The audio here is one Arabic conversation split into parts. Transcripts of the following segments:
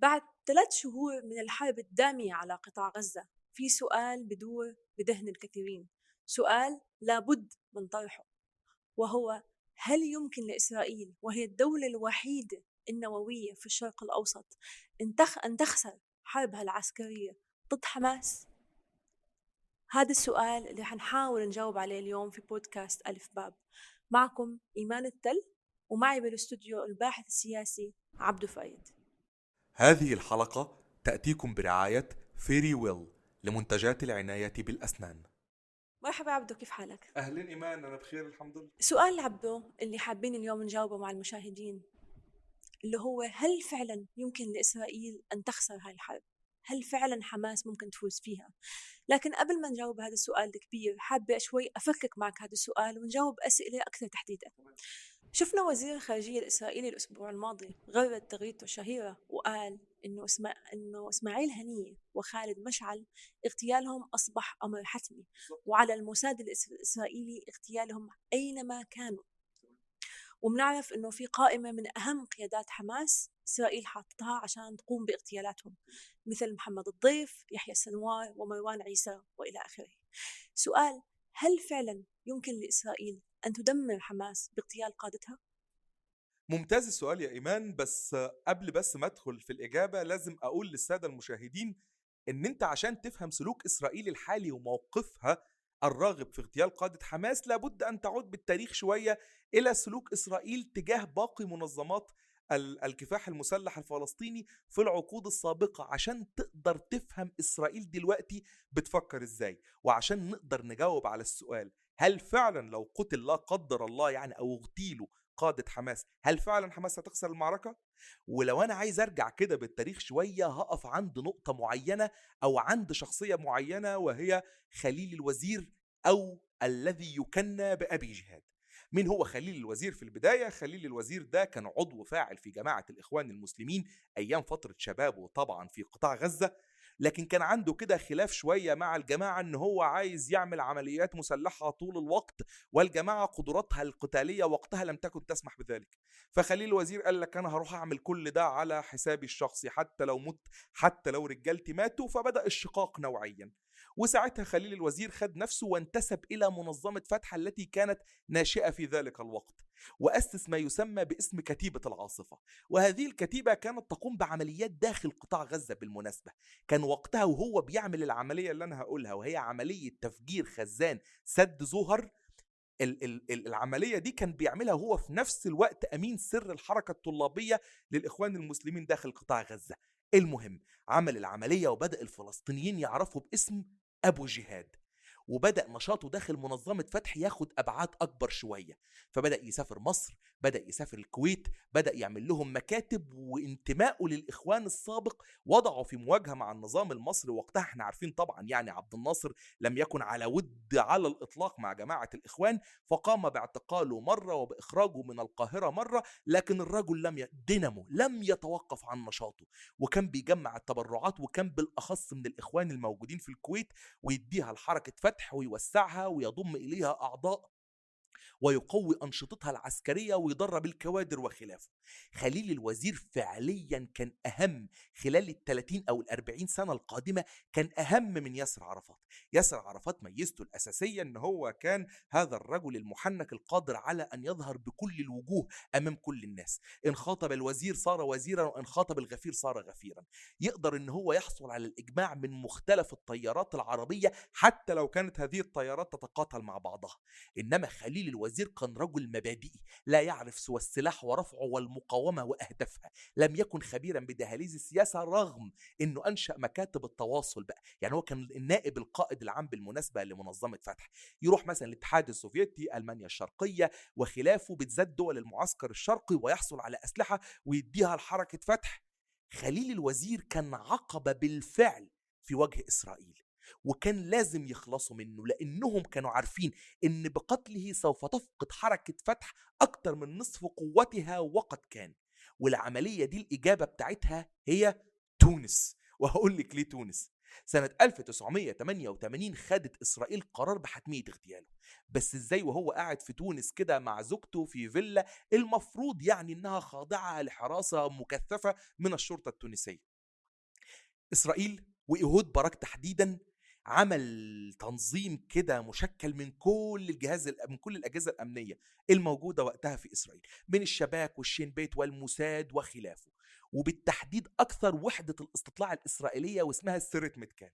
بعد ثلاث شهور من الحرب الدامية على قطاع غزة في سؤال بدور بذهن الكثيرين. سؤال لابد من طرحه وهو هل يمكن لإسرائيل وهي الدولة الوحيدة النووية في الشرق الأوسط أن تخسر حربها العسكرية ضد حماس؟ هذا السؤال اللي حنحاول نجاوب عليه اليوم في بودكاست ألف باب. معكم إيمان التل ومعي بالإستوديو الباحث السياسي عبدو فايد. هذه الحلقة تأتيكم برعاية فيري ويل لمنتجات العناية بالأسنان مرحبا عبدو كيف حالك؟ أهلين إيمان أنا بخير الحمد لله سؤال عبدو اللي حابين اليوم نجاوبه مع المشاهدين اللي هو هل فعلا يمكن لإسرائيل أن تخسر هاي الحرب؟ هل فعلا حماس ممكن تفوز فيها؟ لكن قبل ما نجاوب هذا السؤال الكبير حابة شوي أفكك معك هذا السؤال ونجاوب أسئلة أكثر تحديدا. شفنا وزير الخارجية الإسرائيلي الأسبوع الماضي غرد تغريدته الشهيرة وقال إنه اسمع إنه إسماعيل هنية وخالد مشعل اغتيالهم أصبح أمر حتمي وعلى الموساد الإسرائيلي اغتيالهم أينما كانوا. وبنعرف إنه في قائمة من أهم قيادات حماس إسرائيل حاطتها عشان تقوم باغتيالاتهم. مثل محمد الضيف يحيى السنوار ومروان عيسى وإلى آخره سؤال هل فعلا يمكن لإسرائيل أن تدمر حماس باغتيال قادتها؟ ممتاز السؤال يا إيمان بس قبل بس ما أدخل في الإجابة لازم أقول للسادة المشاهدين إن أنت عشان تفهم سلوك إسرائيل الحالي وموقفها الراغب في اغتيال قادة حماس لابد أن تعود بالتاريخ شوية إلى سلوك إسرائيل تجاه باقي منظمات الكفاح المسلح الفلسطيني في العقود السابقة عشان تقدر تفهم إسرائيل دلوقتي بتفكر إزاي وعشان نقدر نجاوب على السؤال هل فعلا لو قتل لا قدر الله يعني أو اغتيلوا قادة حماس هل فعلا حماس هتخسر المعركة؟ ولو أنا عايز أرجع كده بالتاريخ شوية هقف عند نقطة معينة أو عند شخصية معينة وهي خليل الوزير أو الذي يكنى بأبي جهاد مين هو خليل الوزير في البداية؟ خليل الوزير ده كان عضو فاعل في جماعة الإخوان المسلمين أيام فترة شبابه طبعا في قطاع غزة لكن كان عنده كده خلاف شوية مع الجماعة إن هو عايز يعمل عمليات مسلحة طول الوقت والجماعة قدراتها القتالية وقتها لم تكن تسمح بذلك فخليل الوزير قال لك أنا هروح أعمل كل ده على حسابي الشخصي حتى لو مت حتى لو رجالتي ماتوا فبدأ الشقاق نوعيا وساعتها خليل الوزير خد نفسه وانتسب إلى منظمة فتح التي كانت ناشئة في ذلك الوقت وأسس ما يسمى باسم كتيبة العاصفة. وهذه الكتيبة كانت تقوم بعمليات داخل قطاع غزة بالمناسبة. كان وقتها وهو بيعمل العملية اللي أنا هقولها وهي عملية تفجير خزان سد زهر العملية دي كان بيعملها هو في نفس الوقت أمين سر الحركة الطلابية للإخوان المسلمين داخل قطاع غزة. المهم عمل العملية وبدأ الفلسطينيين يعرفوا باسم أبو جهاد. وبدأ نشاطه داخل منظمة فتح ياخد أبعاد أكبر شوية. فبدأ يسافر مصر بدأ يسافر الكويت بدأ يعمل لهم مكاتب وانتمائه للإخوان السابق وضعه في مواجهة مع النظام المصري. وقتها إحنا عارفين طبعا يعني عبد الناصر لم يكن على ود على الإطلاق مع جماعة الإخوان فقام باعتقاله مرة وبإخراجه من القاهرة مرة لكن الرجل لم ي... دينامو لم يتوقف عن نشاطه. وكان بيجمع التبرعات وكان بالأخص من الإخوان الموجودين في الكويت ويديها لحركة فتح ويوسعها ويضم إليها أعضاء ويقوي أنشطتها العسكرية ويدرب الكوادر وخلافه. خليل الوزير فعليا كان أهم خلال الثلاثين أو الأربعين سنة القادمة كان أهم من ياسر عرفات. ياسر عرفات ميزته الأساسية أن هو كان هذا الرجل المحنك القادر على أن يظهر بكل الوجوه أمام كل الناس. إن خاطب الوزير صار وزيرا وإن خاطب الغفير صار غفيرا. يقدر أن هو يحصل على الإجماع من مختلف الطيارات العربية حتى لو كانت هذه الطيارات تتقاتل مع بعضها. إنما خليل الوزير الوزير كان رجل مبادئي لا يعرف سوى السلاح ورفعه والمقاومة وأهدافها لم يكن خبيرا بدهاليز السياسة رغم أنه أنشأ مكاتب التواصل بقى يعني هو كان النائب القائد العام بالمناسبة لمنظمة فتح. يروح مثلا الاتحاد السوفيتي ألمانيا الشرقية وخلافه بتزاد دول المعسكر الشرقي ويحصل على أسلحة ويديها لحركة فتح. خليل الوزير كان عقبة بالفعل في وجه إسرائيل. وكان لازم يخلصوا منه لأنهم كانوا عارفين إن بقتله سوف تفقد حركة فتح أكتر من نصف قوتها وقد كان. والعملية دي الإجابة بتاعتها هي تونس. وهقول لك ليه تونس. سنة 1988 خدت إسرائيل قرار بحتمية اغتياله. بس إزاي وهو قاعد في تونس كده مع زوجته في فيلا المفروض يعني إنها خاضعة لحراسة مكثفة من الشرطة التونسية. إسرائيل وإيهود باراك تحديدا عمل تنظيم كده مشكل من كل الجهاز من كل الأجهزة الأمنية الموجودة وقتها في إسرائيل من الشباك والشين بيت والموساد وخلافه وبالتحديد أكثر وحدة الاستطلاع الإسرائيلية واسمها السيرت متكان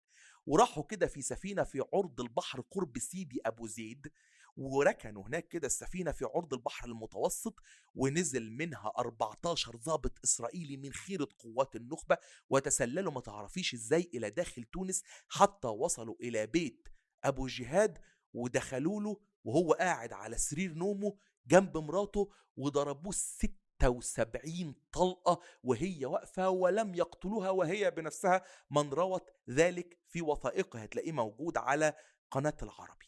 وراحوا كده في سفينة في عرض البحر قرب سيدي أبو زيد وركنوا هناك كده السفينة في عرض البحر المتوسط ونزل منها 14 ضابط إسرائيلي من خيرة قوات النخبة وتسللوا ما تعرفيش إزاي إلى داخل تونس حتى وصلوا إلى بيت أبو جهاد ودخلوا له وهو قاعد على سرير نومه جنب مراته وضربوه 76 طلقة وهي واقفة ولم يقتلوها وهي بنفسها. من روت ذلك في وثائقها هتلاقيه موجود على قناة العربي.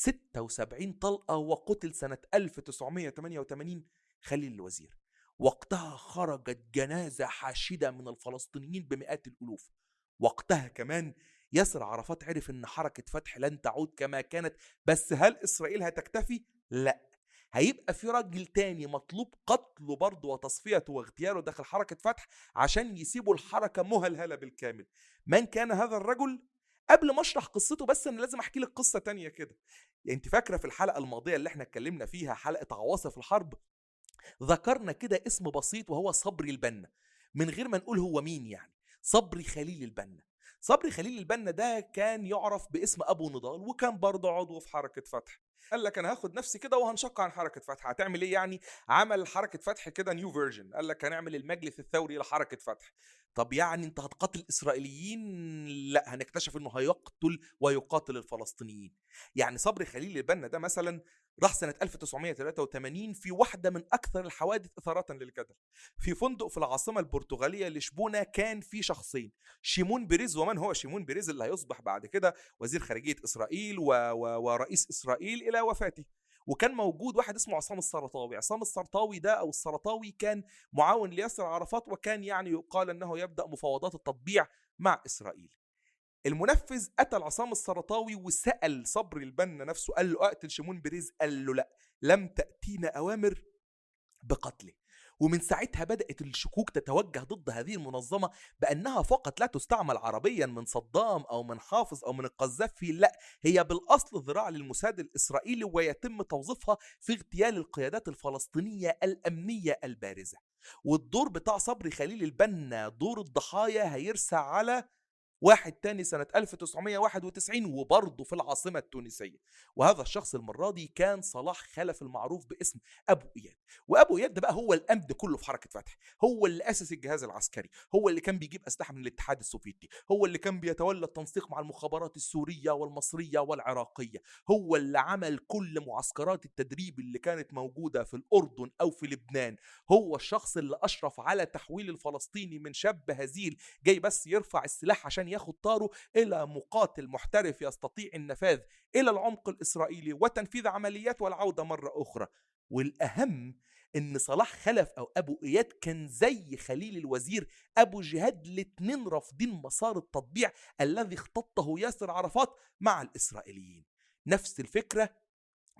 76 طلقة وقتل سنة 1988 خليل الوزير وقتها خرجت جنازة حاشدة من الفلسطينيين بمئات الألوف وقتها كمان ياسر عرفات عرف إن حركة فتح لن تعود كما كانت بس هل إسرائيل هتكتفي؟ لأ هيبقى في راجل تاني مطلوب قتله برضه وتصفيته واغتياله داخل حركة فتح عشان يسيبوا الحركة مهلهلة بالكامل من كان هذا الرجل؟ قبل ما اشرح قصته بس أنا لازم احكي لك قصة تانية كده. يعني انت فاكرة في الحلقة الماضية اللي إحنا اتكلمنا فيها حلقة عواصف الحرب؟ ذكرنا كده اسم بسيط وهو صبري البنا. من غير ما نقول هو مين يعني. صبري خليل البنا. صبري خليل البنا ده كان يعرف باسم أبو نضال وكان برضه عضو في حركة فتح. قال لك أنا هاخد نفسي كده وهنشق عن حركة فتح. هتعمل إيه يعني؟ عمل حركة فتح كده نيو فيرجن قال لك هنعمل المجلس الثوري لحركة فتح. طب يعني أنت هتقاتل الاسرائيليين لأ هنكتشف إنه هيقتل ويقاتل الفلسطينيين. يعني صبري خليل البنا ده مثلا راح سنة 1983 في واحدة من أكثر الحوادث إثارة للجدل. في فندق في العاصمة البرتغالية لشبونة كان في شخصين شيمون بيريز ومن هو؟ شيمون بيريز اللي هيصبح بعد كده وزير خارجية إسرائيل و... و... ورئيس إسرائيل إلى وفاته. وكان موجود واحد اسمه عصام السرطاوي. عصام السرطاوي ده أو السرطاوي كان معاون لياسر عرفات وكان يعني يقال إنه يبدأ مفاوضات التطبيع مع إسرائيل. المنفذ قتل عصام السرطاوي وسأل صبري البنا نفسه قال له اقتل شمون بريز؟ قال له لا لم تأتينا أوامر بقتله. ومن ساعتها بدأت الشكوك تتوجه ضد هذه المنظمة بأنها فقط لا تستعمل عربيا من صدام أو من حافظ أو من القذافي لا هي بالأصل ذراع للموساد الإسرائيلي ويتم توظيفها في اغتيال القيادات الفلسطينية الأمنية البارزة. والدور بتاع صبري خليل البنا دور الضحايا هيرسى على واحد تاني سنة 1991 وبرضه في العاصمة التونسية. وهذا الشخص المرة دي كان صلاح خلف المعروف باسم أبو إياد. وأبو إياد ده بقى هو الأمد كله في حركة فتح. هو اللي أسس الجهاز العسكري. هو اللي كان بيجيب أسلحة من الاتحاد السوفيتي. هو اللي كان بيتولى التنسيق مع المخابرات السورية والمصرية والعراقية. هو اللي عمل كل معسكرات التدريب اللي كانت موجودة في الأردن أو في لبنان. هو الشخص اللي أشرف على تحويل الفلسطيني من شاب هزيل جاي بس يرفع السلاح عشان ياخد طاره إلى مقاتل محترف يستطيع النفاذ إلى العمق الإسرائيلي وتنفيذ عمليات والعودة مرة أخرى. والأهم إن صلاح خلف أو أبو إياد كان زي خليل الوزير أبو جهاد الاتنين رافضين مسار التطبيع الذي اختطه ياسر عرفات مع الإسرائيليين. نفس الفكرة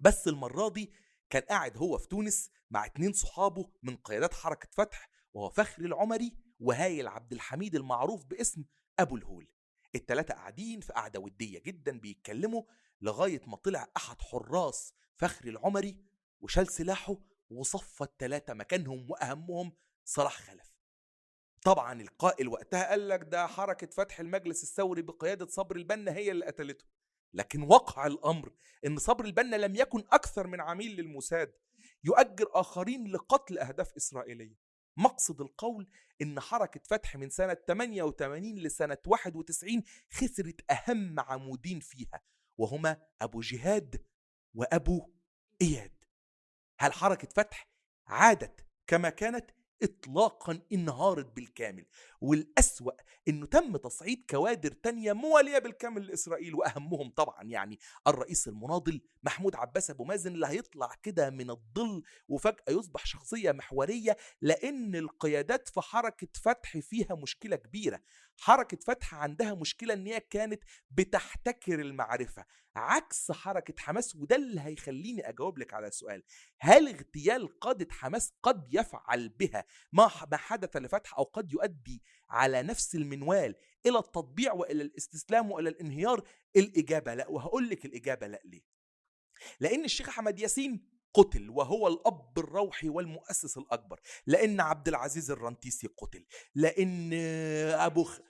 بس المرة دي كان قاعد هو في تونس مع اتنين صحابه من قيادات حركة فتح وهو فخري العمري وهايل عبد الحميد المعروف باسم أبو الهول. التلاتة قاعدين في قعدة ودية جدا بيتكلموا لغاية ما طلع أحد حراس فخري العمري وشال سلاحه وصف التلاتة مكانهم وأهمهم صلاح خلف. طبعا القائل وقتها قال لك ده حركة فتح المجلس الثوري بقيادة صبر البنا هي اللي قتلته. لكن وقع الأمر إن صبر البنا لم يكن أكثر من عميل للموساد يؤجر آخرين لقتل أهداف إسرائيلية. مقصد القول إن حركة فتح من سنة 88 لسنة 91 خسرت أهم عمودين فيها وهما أبو جهاد وأبو إياد. هل حركة فتح عادت كما كانت؟ اطلاقا انهارت بالكامل. والأسوأ إنه تم تصعيد كوادر تانية موالية بالكامل لإسرائيل وأهمهم طبعا يعني الرئيس المناضل محمود عباس أبو مازن اللي هيطلع كده من الظل وفجأة يصبح شخصية محورية لأن القيادات في حركة فتح فيها مشكلة كبيرة. حركة فتح عندها مشكلة إن هي كانت بتحتكر المعرفة. عكس حركة حماس وده اللي هيخليني أجاوب لك على سؤال. هل اغتيال قادة حماس قد يفعل بها؟ ما حدث لفتح أو قد يؤدي على نفس المنوال إلى التطبيع وإلى الاستسلام وإلى الانهيار الإجابة لأ. وهقول لك الإجابة لأ ليه؟ لأن الشيخ أحمد ياسين قتل وهو الأب الروحي والمؤسس الأكبر لأن عبد العزيز الرنتيسي قتل لأن أبو خ...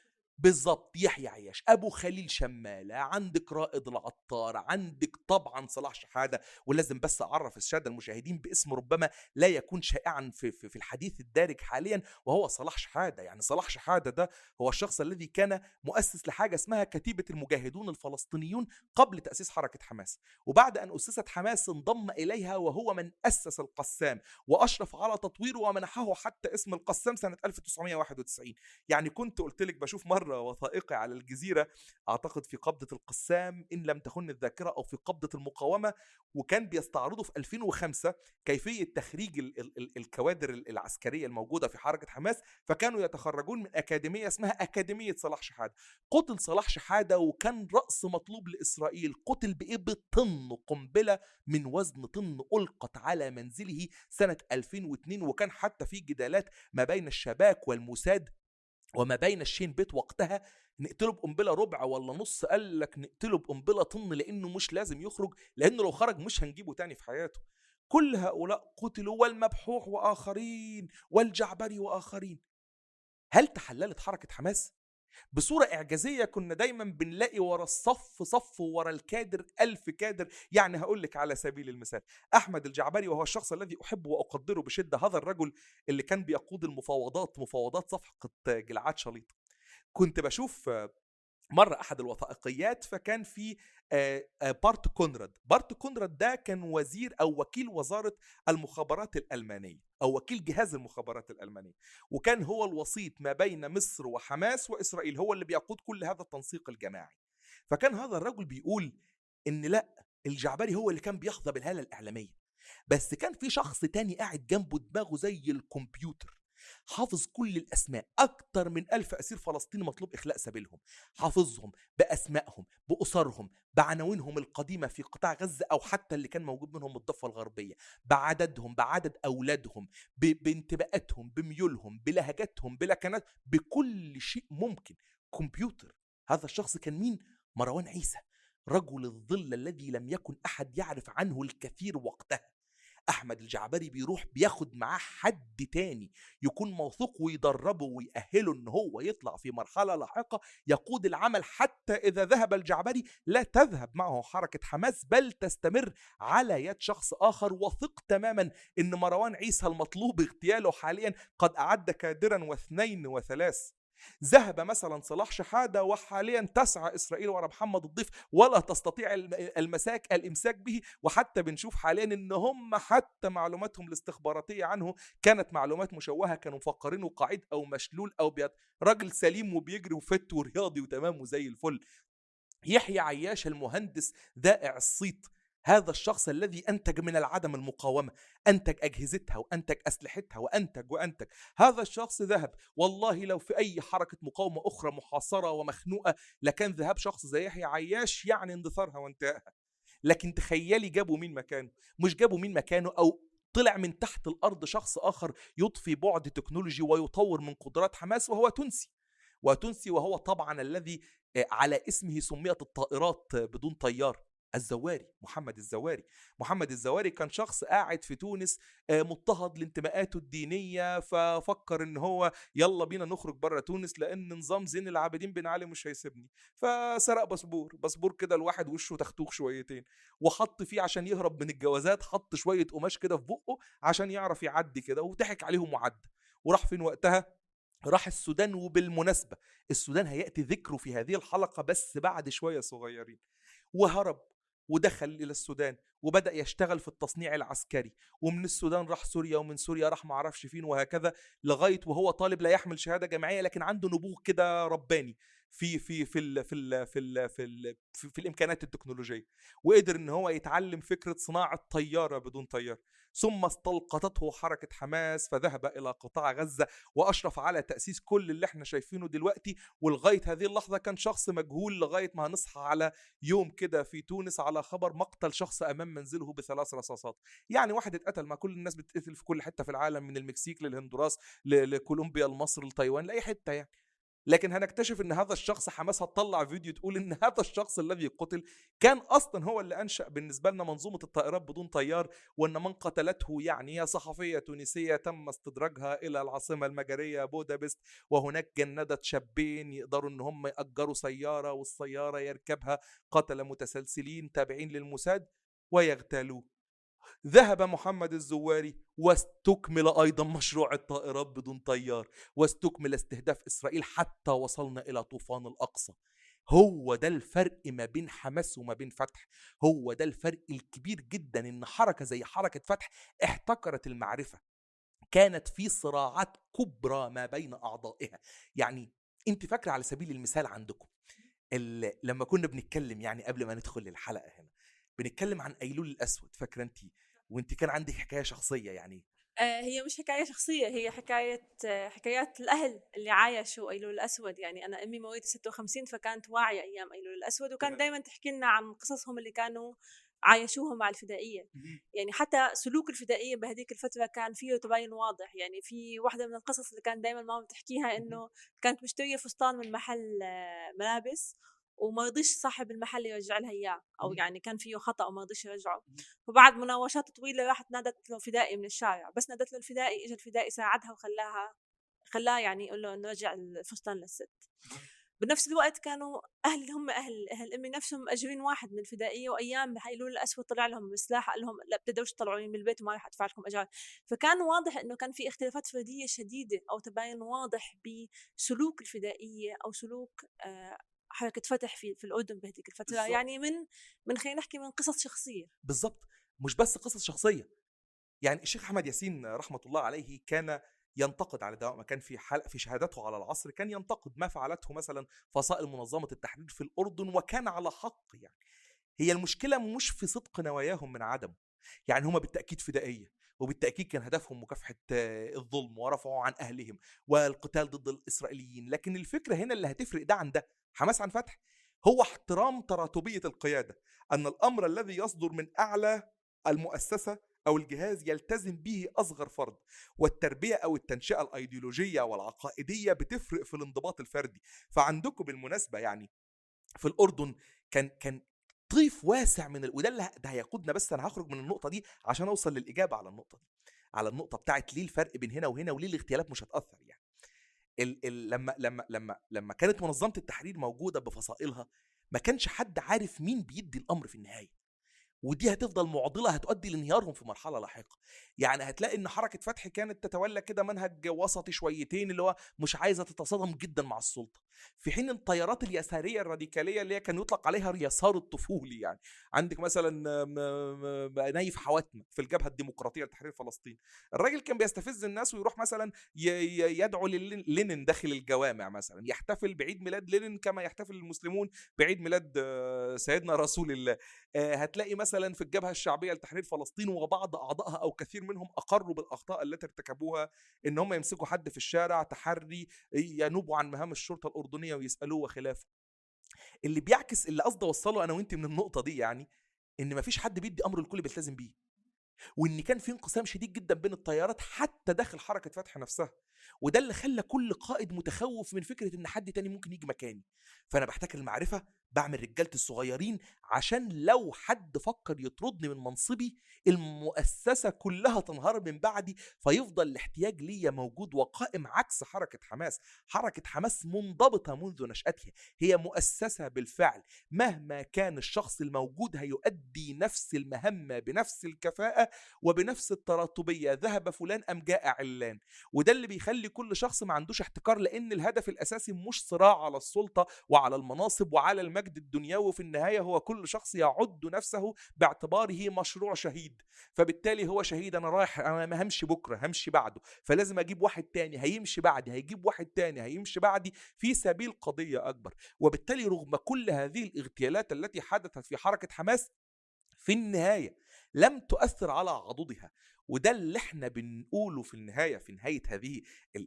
بالظبط يحيى عياش أبو خليل شمالة عندك رائد العطار عندك طبعا صلاح شحادة ولازم بس أعرف السادة المشاهدين باسم ربما لا يكون شائعا في, في, في الحديث الدارج حاليا وهو صلاح شحادة. يعني صلاح شحادة ده هو الشخص الذي كان مؤسس لحاجة اسمها كتيبة المجاهدون الفلسطينيون قبل تأسيس حركة حماس. وبعد أن أسست حماس انضم إليها وهو من أسس القسام وأشرف على تطويره ومنحه حتى اسم القسام سنة 1991 يعني كنت قلت لك بشوف مرة مرة وثائقي على الجزيرة أعتقد في قبضة القسام إن لم تخن الذاكرة أو في قبضة المقاومة وكان بيستعرضوا في 2005 كيفية تخريج ال ال ال الكوادر العسكرية الموجودة في حركة حماس فكانوا يتخرجون من أكاديمية اسمها أكاديمية صلاح شحادة. قتل صلاح شحادة وكان رأس مطلوب لإسرائيل. قتل بإيه؟ بطن قنبلة من وزن طن ألقت على منزله سنة 2002 وكان حتى في جدالات ما بين الشباك والموساد وما بين الشين بيت وقتها نقتله بقنبلة ربع ولا نص؟ قال لك نقتله بقنبلة طن لأنه مش لازم يخرج لأنه لو خرج مش هنجيبه تاني في حياته. كل هؤلاء قتلوا والمبحوح وآخرين والجعبري وآخرين. هل تحللت حركة حماس؟ بصورة إعجازية كنا دايما بنلاقي ورا الصف صف ورا الكادر ألف كادر. يعني هقول لك على سبيل المثال أحمد الجعبري وهو الشخص الذي أحبه وأقدره بشدة هذا الرجل اللي كان بيقود المفاوضات مفاوضات صفقة جلعاد شليط. كنت بشوف مرة أحد الوثائقيات فكان في بارت كونراد. بارت كونراد ده كان وزير أو وكيل وزارة المخابرات الألمانية أو وكيل جهاز المخابرات الألمانية. وكان هو الوسيط ما بين مصر وحماس وإسرائيل هو اللي بيقود كل هذا التنسيق الجماعي. فكان هذا الرجل بيقول إن لأ الجعبري هو اللي كان بيحظى بالهالة الإعلامية. بس كان في شخص تاني قاعد جنبه دماغه زي الكمبيوتر. حافظ كل الأسماء أكتر من ألف أسير فلسطيني مطلوب إخلاء سبيلهم. حافظهم بأسمائهم بأسرهم بعناوينهم القديمة في قطاع غزة أو حتى اللي كان موجود منهم الضفة الغربية. بعددهم بعدد أولادهم بانتباءاتهم بميولهم بلهجاتهم بلكنات بكل شيء ممكن. كمبيوتر. هذا الشخص كان مين؟ مروان عيسى. رجل الظل الذي لم يكن أحد يعرف عنه الكثير وقتها أحمد الجعبري بيروح بياخد معاه حد تاني يكون موثوق ويدربه ويأهله إن هو يطلع في مرحلة لاحقة يقود العمل حتى إذا ذهب الجعبري لا تذهب معه حركة حماس بل تستمر على يد شخص آخر وثق تماما إن مروان عيسى المطلوب اغتياله حاليا قد أعد كادرا واثنين وثلاث. ذهب مثلا صلاح شحادة وحاليا تسعى إسرائيل وراء محمد الضيف ولا تستطيع المساك الإمساك به وحتى بنشوف حاليا إن هم حتى معلوماتهم الاستخباراتية عنه كانت معلومات مشوهة كانوا مفكرينه قاعد أو مشلول أو بيت راجل سليم وبيجري وفت ورياضي وتمام وزي الفل. يحيى عياش المهندس ذائع الصيت. هذا الشخص الذي أنتج من العدم المقاومة أنتج أجهزتها وأنتج أسلحتها وأنتج وأنتج. هذا الشخص ذهب والله لو في أي حركة مقاومة أخرى محاصرة ومخنوقة لكان ذهاب شخص زي يحيى عياش يعني اندثارها وانتهائها لكن تخيلي جابوا مين مكانه مش جابوا مين مكانه أو طلع من تحت الأرض شخص آخر يضفي بعد تكنولوجي ويطور من قدرات حماس وهو تونسي. وتونسي وهو طبعا الذي على اسمه سميت الطائرات بدون طيار. الزواري محمد الزواري. محمد الزواري كان شخص قاعد في تونس مضطهد لانتماءاته الدينية ففكر إن هو يلا بينا نخرج بره تونس لأن نظام زين العابدين بن علي مش هيسيبني. فسرق باسبور باسبور كده الواحد وشه تختوخ شويتين وحط فيه عشان يهرب من الجوازات حط شوية قماش كده في بقه عشان يعرف يعدي كده وضحك عليهم وعدى وراح فين وقتها؟ راح السودان وبالمناسبة السودان هيأتي ذكره في هذه الحلقة بس بعد شوية صغيرين. وهرب. ودخل إلى السودان وبدأ يشتغل في التصنيع العسكري ومن السودان راح سوريا ومن سوريا راح ما أعرفش فين وهكذا لغاية وهو طالب لا يحمل شهادة جامعية لكن عنده نبوغ كده رباني. في في في ال في ال في ال في, ال في, في الامكانات التكنولوجية وقدر إن هو يتعلم فكرة صناعة طيارة بدون طيار. ثم استلقطته حركة حماس فذهب إلى قطاع غزة وأشرف على تأسيس كل اللي إحنا شايفينه دلوقتي ولغاية هذه اللحظة كان شخص مجهول لغاية ما هنصحى على يوم كده في تونس على خبر مقتل شخص أمام منزله بثلاث رصاصات. يعني واحد اتقتل ما كل الناس بتتقتل في كل حتة في العالم من المكسيك للهندوراس لكولومبيا لمصر لتايوان لأي حتة يعني. لكن هنكتشف إن هذا الشخص حماس هتطلع فيديو تقول إن هذا الشخص الذي قتل كان أصلا هو اللي أنشأ بالنسبة لنا منظومة الطائرات بدون طيار وإن من قتلته يعني صحفية تونسية تم استدراجها إلى العاصمة المجرية بودابست وهناك جندت شابين يقدروا إن هم يأجروا سيارة والسيارة يركبها قتلة متسلسلين تابعين للموساد ويغتالوه. ذهب محمد الزواري واستكمل أيضا مشروع الطائرات بدون طيار واستكمل استهداف إسرائيل حتى وصلنا إلى طوفان الأقصى. هو ده الفرق ما بين حماس وما بين فتح. هو ده الفرق الكبير جدا إن حركة زي حركة فتح احتكرت المعرفة. كانت في صراعات كبرى ما بين أعضائها. يعني أنت فاكرة على سبيل المثال عندكم لما كنا بنتكلم يعني قبل ما ندخل الحلقة هنا بنتكلم عن ايلول الأسود فاكرة انت؟ وانت كان عندك حكاية شخصية يعني. آه هي مش حكاية شخصية هي حكاية حكايات الأهل اللي عايشوا ايلول الأسود. يعني أنا أمي مواليد 56 فكانت واعية أيام ايلول الأسود وكان دائما تحكي لنا عن قصصهم اللي كانوا عايشوها مع الفدائية. يعني حتى سلوك الفدائية بهذيك الفترة كان فيه تباين واضح. يعني في واحدة من القصص اللي كان دائما ماما بتحكيها إنه كانت مشترية فستان من محل آه، ملابس. وما رضيش صاحب المحل يرجع لها إياه أو يعني كان فيه خطأ وما رضيش يرجعه. فبعد مناوشات طويلة راحت نادت له فدائي من الشارع بس نادت له الفدائي اجى الفدائي ساعدها وخلاها خلاها يعني يقول له نرجع الفستان للست. بنفس الوقت كانوا أهل هم أهل أهل امي نفسهم مأجرين واحد من الفدائية وأيام بحيلول الأسود طلع لهم بسلاح قال لهم لا بتقدروش تطلعوني من البيت وما راح أدفع لكم أجار. فكان واضح إنه كان في اختلافات فردية شديدة أو تباين واضح بسلوك الفدائية أو سلوك آه حركة فتح في في الأردن بهذيك الفترة. بالزبط. يعني من من خلينا نحكي من قصص شخصية. بالضبط. مش بس قصص شخصية. يعني الشيخ أحمد ياسين رحمة الله عليه كان ينتقد على دواء ما كان في حلقة في شهادته على العصر كان ينتقد ما فعلته مثلا فصائل منظمة التحرير في الأردن وكان على حق يعني. هي المشكلة مش في صدق نواياهم من عدمه يعني هما بالتأكيد فدائية وبالتأكيد كان هدفهم مكافحة الظلم ورفعه عن أهلهم والقتال ضد الإسرائيليين. لكن الفكرة هنا اللي هتفرق ده عن ده. حماس عن فتح هو احترام تراتبية القيادة أن الأمر الذي يصدر من أعلى المؤسسة أو الجهاز يلتزم به أصغر فرد والتربية أو التنشئة الأيديولوجية والعقائدية بتفرق في الانضباط الفردي. فعندكم بالمناسبة يعني في الأردن كان كان طيف واسع من ال... وده اللي ده هيقودنا بس أنا هخرج من النقطة دي عشان أوصل للإجابة على النقطة دي على النقطة بتاعت ليه الفرق بين هنا وهنا وليه الاغتيالات مش هتأثر يعني. ال ال لما لما لما لما كانت منظمة التحرير موجودة بفصائلها ما كانش حد عارف مين بيدي الأمر في النهاية. ودي هتفضل معضلة هتؤدي لانهيارهم في مرحلة لاحقة. يعني هتلاقي إن حركة فتح كانت تتولى كده منهج وسطي شويتين اللي هو مش عايزة تتصادم جدا مع السلطة. في حين التيارات اليسارية الراديكالية اللي هي كان يطلق عليها اليسار الطفولي يعني. عندك مثلا نايف حواتمة في الجبهة الديمقراطية لتحرير فلسطين. الراجل كان بيستفز الناس ويروح مثلا يدعو للينين داخل الجوامع مثلا. يحتفل بعيد ميلاد لينين كما يحتفل المسلمون بعيد ميلاد آه، سيدنا رسول الله. آه، هتلاقي مثلا في الجبهة الشعبية لتحرير فلسطين وبعض أعضائها أو كثير منهم أقروا بالأخطاء التي ارتكبوها إن هم يمسكوا حد في الشارع تحري ينوبوا عن مهام الشرطة الأردنية ويسألوه وخلافه. اللي بيعكس اللي قصدي أوصله أنا وانت من النقطة دي يعني إن مفيش حد بيدي أمر الكل بيلتزم بيه. وإن كان في انقسام شديد جدا بين التيارات حتى داخل حركة فتح نفسها. وده اللي خلى كل قائد متخوف من فكرة إن حد تاني ممكن يجي مكاني. فأنا بحتكر المعرفة بعمل رجالتي الصغيرين عشان لو حد فكر يطردني من منصبي المؤسسة كلها تنهار من بعدي فيفضل الاحتياج ليا موجود وقائم عكس حركة حماس. حركة حماس منضبطة منذ نشأتها. هي مؤسسة بالفعل. مهما كان الشخص الموجود هيؤدي نفس المهمة بنفس الكفاءة وبنفس التراتبيه ذهب فلان أم جاء علان. وده اللي بيخلي كل شخص ما عندوش احتكار لأن الهدف الأساسي مش صراع على السلطة وعلى المناصب وعلى المجد الدنيوي في النهاية هو كل شخص يعد نفسه باعتباره مشروع شهيد. فبالتالي هو شهيد أنا رايح أنا ما همشي بكرة همشي بعده. فلازم أجيب واحد تاني هيمشي بعدي هيجيب واحد تاني هيمشي بعدي في سبيل قضية أكبر. وبالتالي رغم كل هذه الاغتيالات التي حدثت في حركة حماس في النهاية لم تؤثر على عضدها. وده اللي إحنا بنقوله في النهاية في نهاية هذه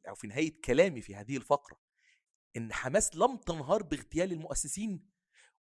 أو في نهاية كلامي في هذه الفقرة إن حماس لم تنهار باغتيال المؤسسين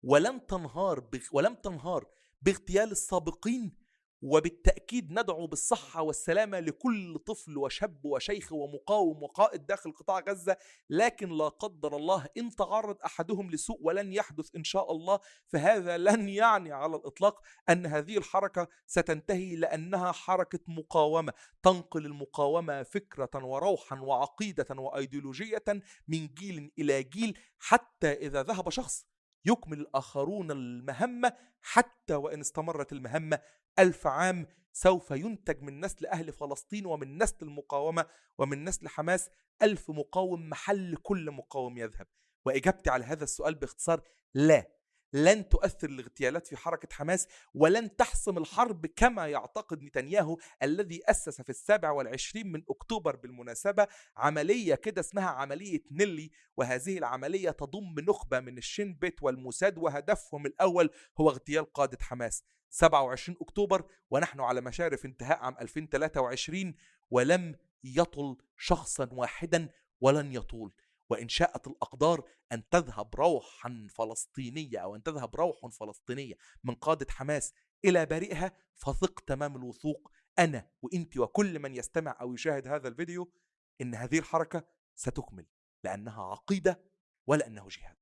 ولم تنهار بغ... ولم تنهار باغتيال السابقين وبالتأكيد ندعو بالصحة والسلامة لكل طفل وشاب وشيخ ومقاوم وقائد داخل قطاع غزة لكن لا قدر الله إن تعرض أحدهم لسوء ولن يحدث إن شاء الله فهذا لن يعني على الإطلاق أن هذه الحركة ستنتهي لأنها حركة مقاومة. تنقل المقاومة فكرة وروحا وعقيدة وأيديولوجية من جيل إلى جيل حتى إذا ذهب شخص يكمل الآخرون المهمة حتى وإن استمرت المهمة. ألف عام سوف ينتج من نسل أهل فلسطين ومن نسل المقاومة ومن نسل حماس ألف مقاوم محل كل مقاوم يذهب. وإجابتي على هذا السؤال باختصار لا. لن تؤثر الاغتيالات في حركة حماس ولن تحسم الحرب كما يعتقد نتنياهو الذي أسس في السابع والعشرين من أكتوبر بالمناسبة عملية كده اسمها عملية نيلي وهذه العملية تضم نخبة من الشين بيت والموساد وهدفهم الأول هو اغتيال قادة حماس. 27 أكتوبر ونحن على مشارف انتهاء عام 2023 ولم يطل شخصا واحدا ولن يطول. وإن شاءت الأقدار أن تذهب روحا فلسطينية أو أن تذهب روح فلسطينية من قادة حماس إلى بريئها فثق تمام الوثوق أنا وإنت وكل من يستمع أو يشاهد هذا الفيديو إن هذه الحركة ستكمل لأنها عقيدة ولأنه جهاد.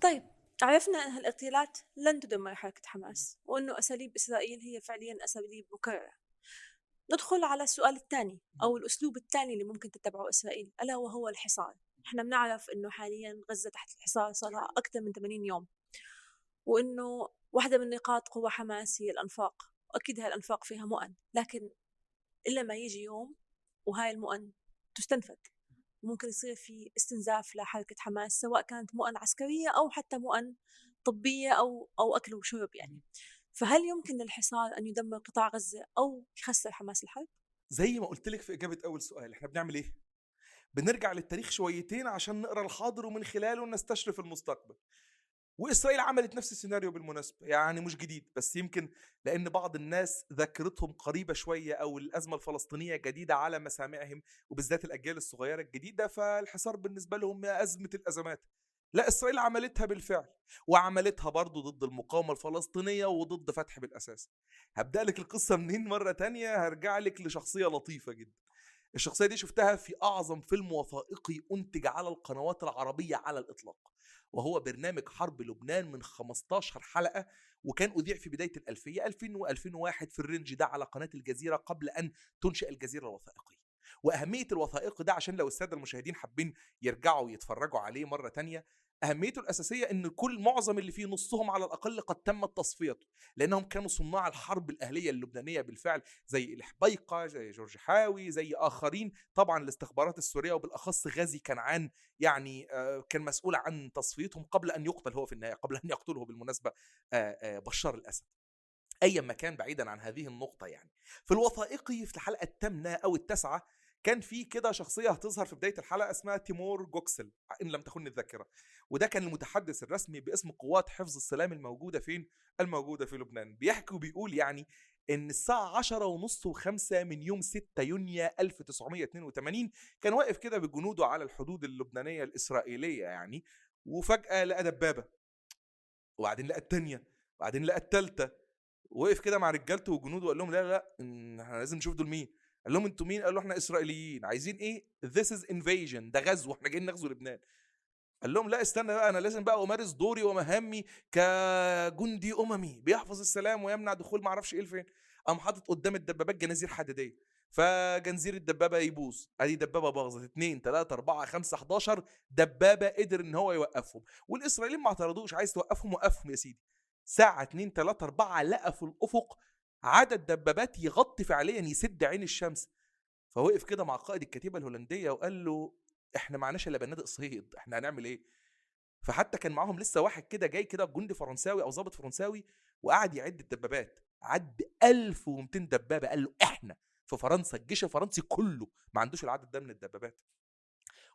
طيب عرفنا أن الاغتيالات لن تدمر حركة حماس وأنه أساليب إسرائيل هي فعليا أساليب مكررة. ندخل على السؤال الثاني أو الأسلوب الثاني اللي ممكن تتبعه إسرائيل ألا وهو الحصار؟ إحنا بنعرف إنه حاليا غزة تحت الحصار صار لها أكثر من 80 يوم وإنه واحدة من نقاط قوة حماس هي الأنفاق وأكيد هاي الأنفاق فيها مؤن لكن إلا ما يجي يوم وهاي المؤن تستنفذ ممكن يصير في استنزاف لحركة حماس سواء كانت مؤن عسكرية أو حتى مؤن طبية أو أو أكل وشرب يعني فهل يمكن للحصار أن يدمر قطاع غزة أو يخسر حماس الحرب؟ زي ما قلت لك في إجابة أول سؤال إحنا بنعمل إيه؟ بنرجع للتاريخ شويتين عشان نقرأ الحاضر ومن خلاله نستشرف المستقبل. وإسرائيل عملت نفس السيناريو بالمناسبة يعني مش جديد بس يمكن لأن بعض الناس ذاكرتهم قريبة شوية أو الأزمة الفلسطينية جديدة على مسامعهم وبالذات الأجيال الصغيرة الجديدة فالحصار بالنسبة لهم أزمة الأزمات. لا إسرائيل عملتها بالفعل وعملتها برضه ضد المقاومة الفلسطينية وضد فتح بالأساس. هبدأ لك القصة منين مرة تانية؟ هرجع لك لشخصية لطيفة جدا. الشخصية دي شفتها في أعظم فيلم وثائقي أنتج على القنوات العربية على الإطلاق وهو برنامج حرب لبنان من 15 حلقة وكان أذيع في بداية الألفية 2000 و2001 في الرينج ده على قناة الجزيرة قبل أن تنشئ الجزيرة الوثائقية. وأهمية الوثائقي ده عشان لو السادة المشاهدين حابين يرجعوا يتفرجوا عليه مرة تانية أهميته الأساسية إن كل معظم اللي فيه نصهم على الأقل قد تمت تصفيته لأنهم كانوا صناع الحرب الأهلية اللبنانية بالفعل زي الحبيقة زي جورج حاوي زي آخرين. طبعا الاستخبارات السورية وبالأخص غازي كنعان يعني كان مسؤول عن تصفيتهم قبل أن يقتل هو في النهاية قبل أن يقتله بالمناسبة بشار الأسد. ايا ما كان بعيدا عن هذه النقطة يعني. في الوثائقي في الحلقة الثامنة أو التاسعة كان في كده شخصية هتظهر في بداية الحلقة اسمها تيمور جوكسل إن لم تخن الذاكره وده كان المتحدث الرسمي باسم قوات حفظ السلام الموجودة فين؟ الموجودة في لبنان. بيحكي وبيقول يعني إن الساعة عشرة ونص وخمسة من يوم 6 يونيو 1982 كان واقف كده بجنوده على الحدود اللبنانية الإسرائيلية يعني وفجأة لقى دبابة وبعدين لقى التانية وبعدين لقى التالتة وقف كده مع رجالته وجنوده وقال لهم لا لا إحنا لازم نشوف دول مين؟ قال لهم أنتوا مين؟ قالوا إحنا إسرائيليين. عايزين إيه؟ This is invasion. ده غزو إحنا جايين نغزو لبنان. قال لهم لا استنى بقى أنا لازم بقى أمارس دوري ومهامي كجندي أممي بيحفظ السلام ويمنع دخول ما أعرفش إيه لفين قام حاطط قدام الدبابات جنازير حديدية. فجنزير الدبابة يبوظ أدي دبابة باظت 2 3 4 5 11 دبابة قدر إن هو يوقفهم. والإسرائيليين ما اعترضوش. عايز توقفهم؟ وقفهم يا سيدي. ساعة 2 3 4 لقى في الأفق عدد دبابات يغطي فعليا يسد عين الشمس. فوقف كده مع قائد الكتيبة الهولندية وقال له إحنا معناش إلا بنادق صيد إحنا هنعمل إيه؟ فحتى كان معاهم لسه واحد كده جاي كده جندي فرنساوي أو ضابط فرنساوي وقعد يعد الدبابات. عد 1200 دبابة قال له إحنا في فرنسا الجيش الفرنسي كله ما عندوش العدد ده من الدبابات.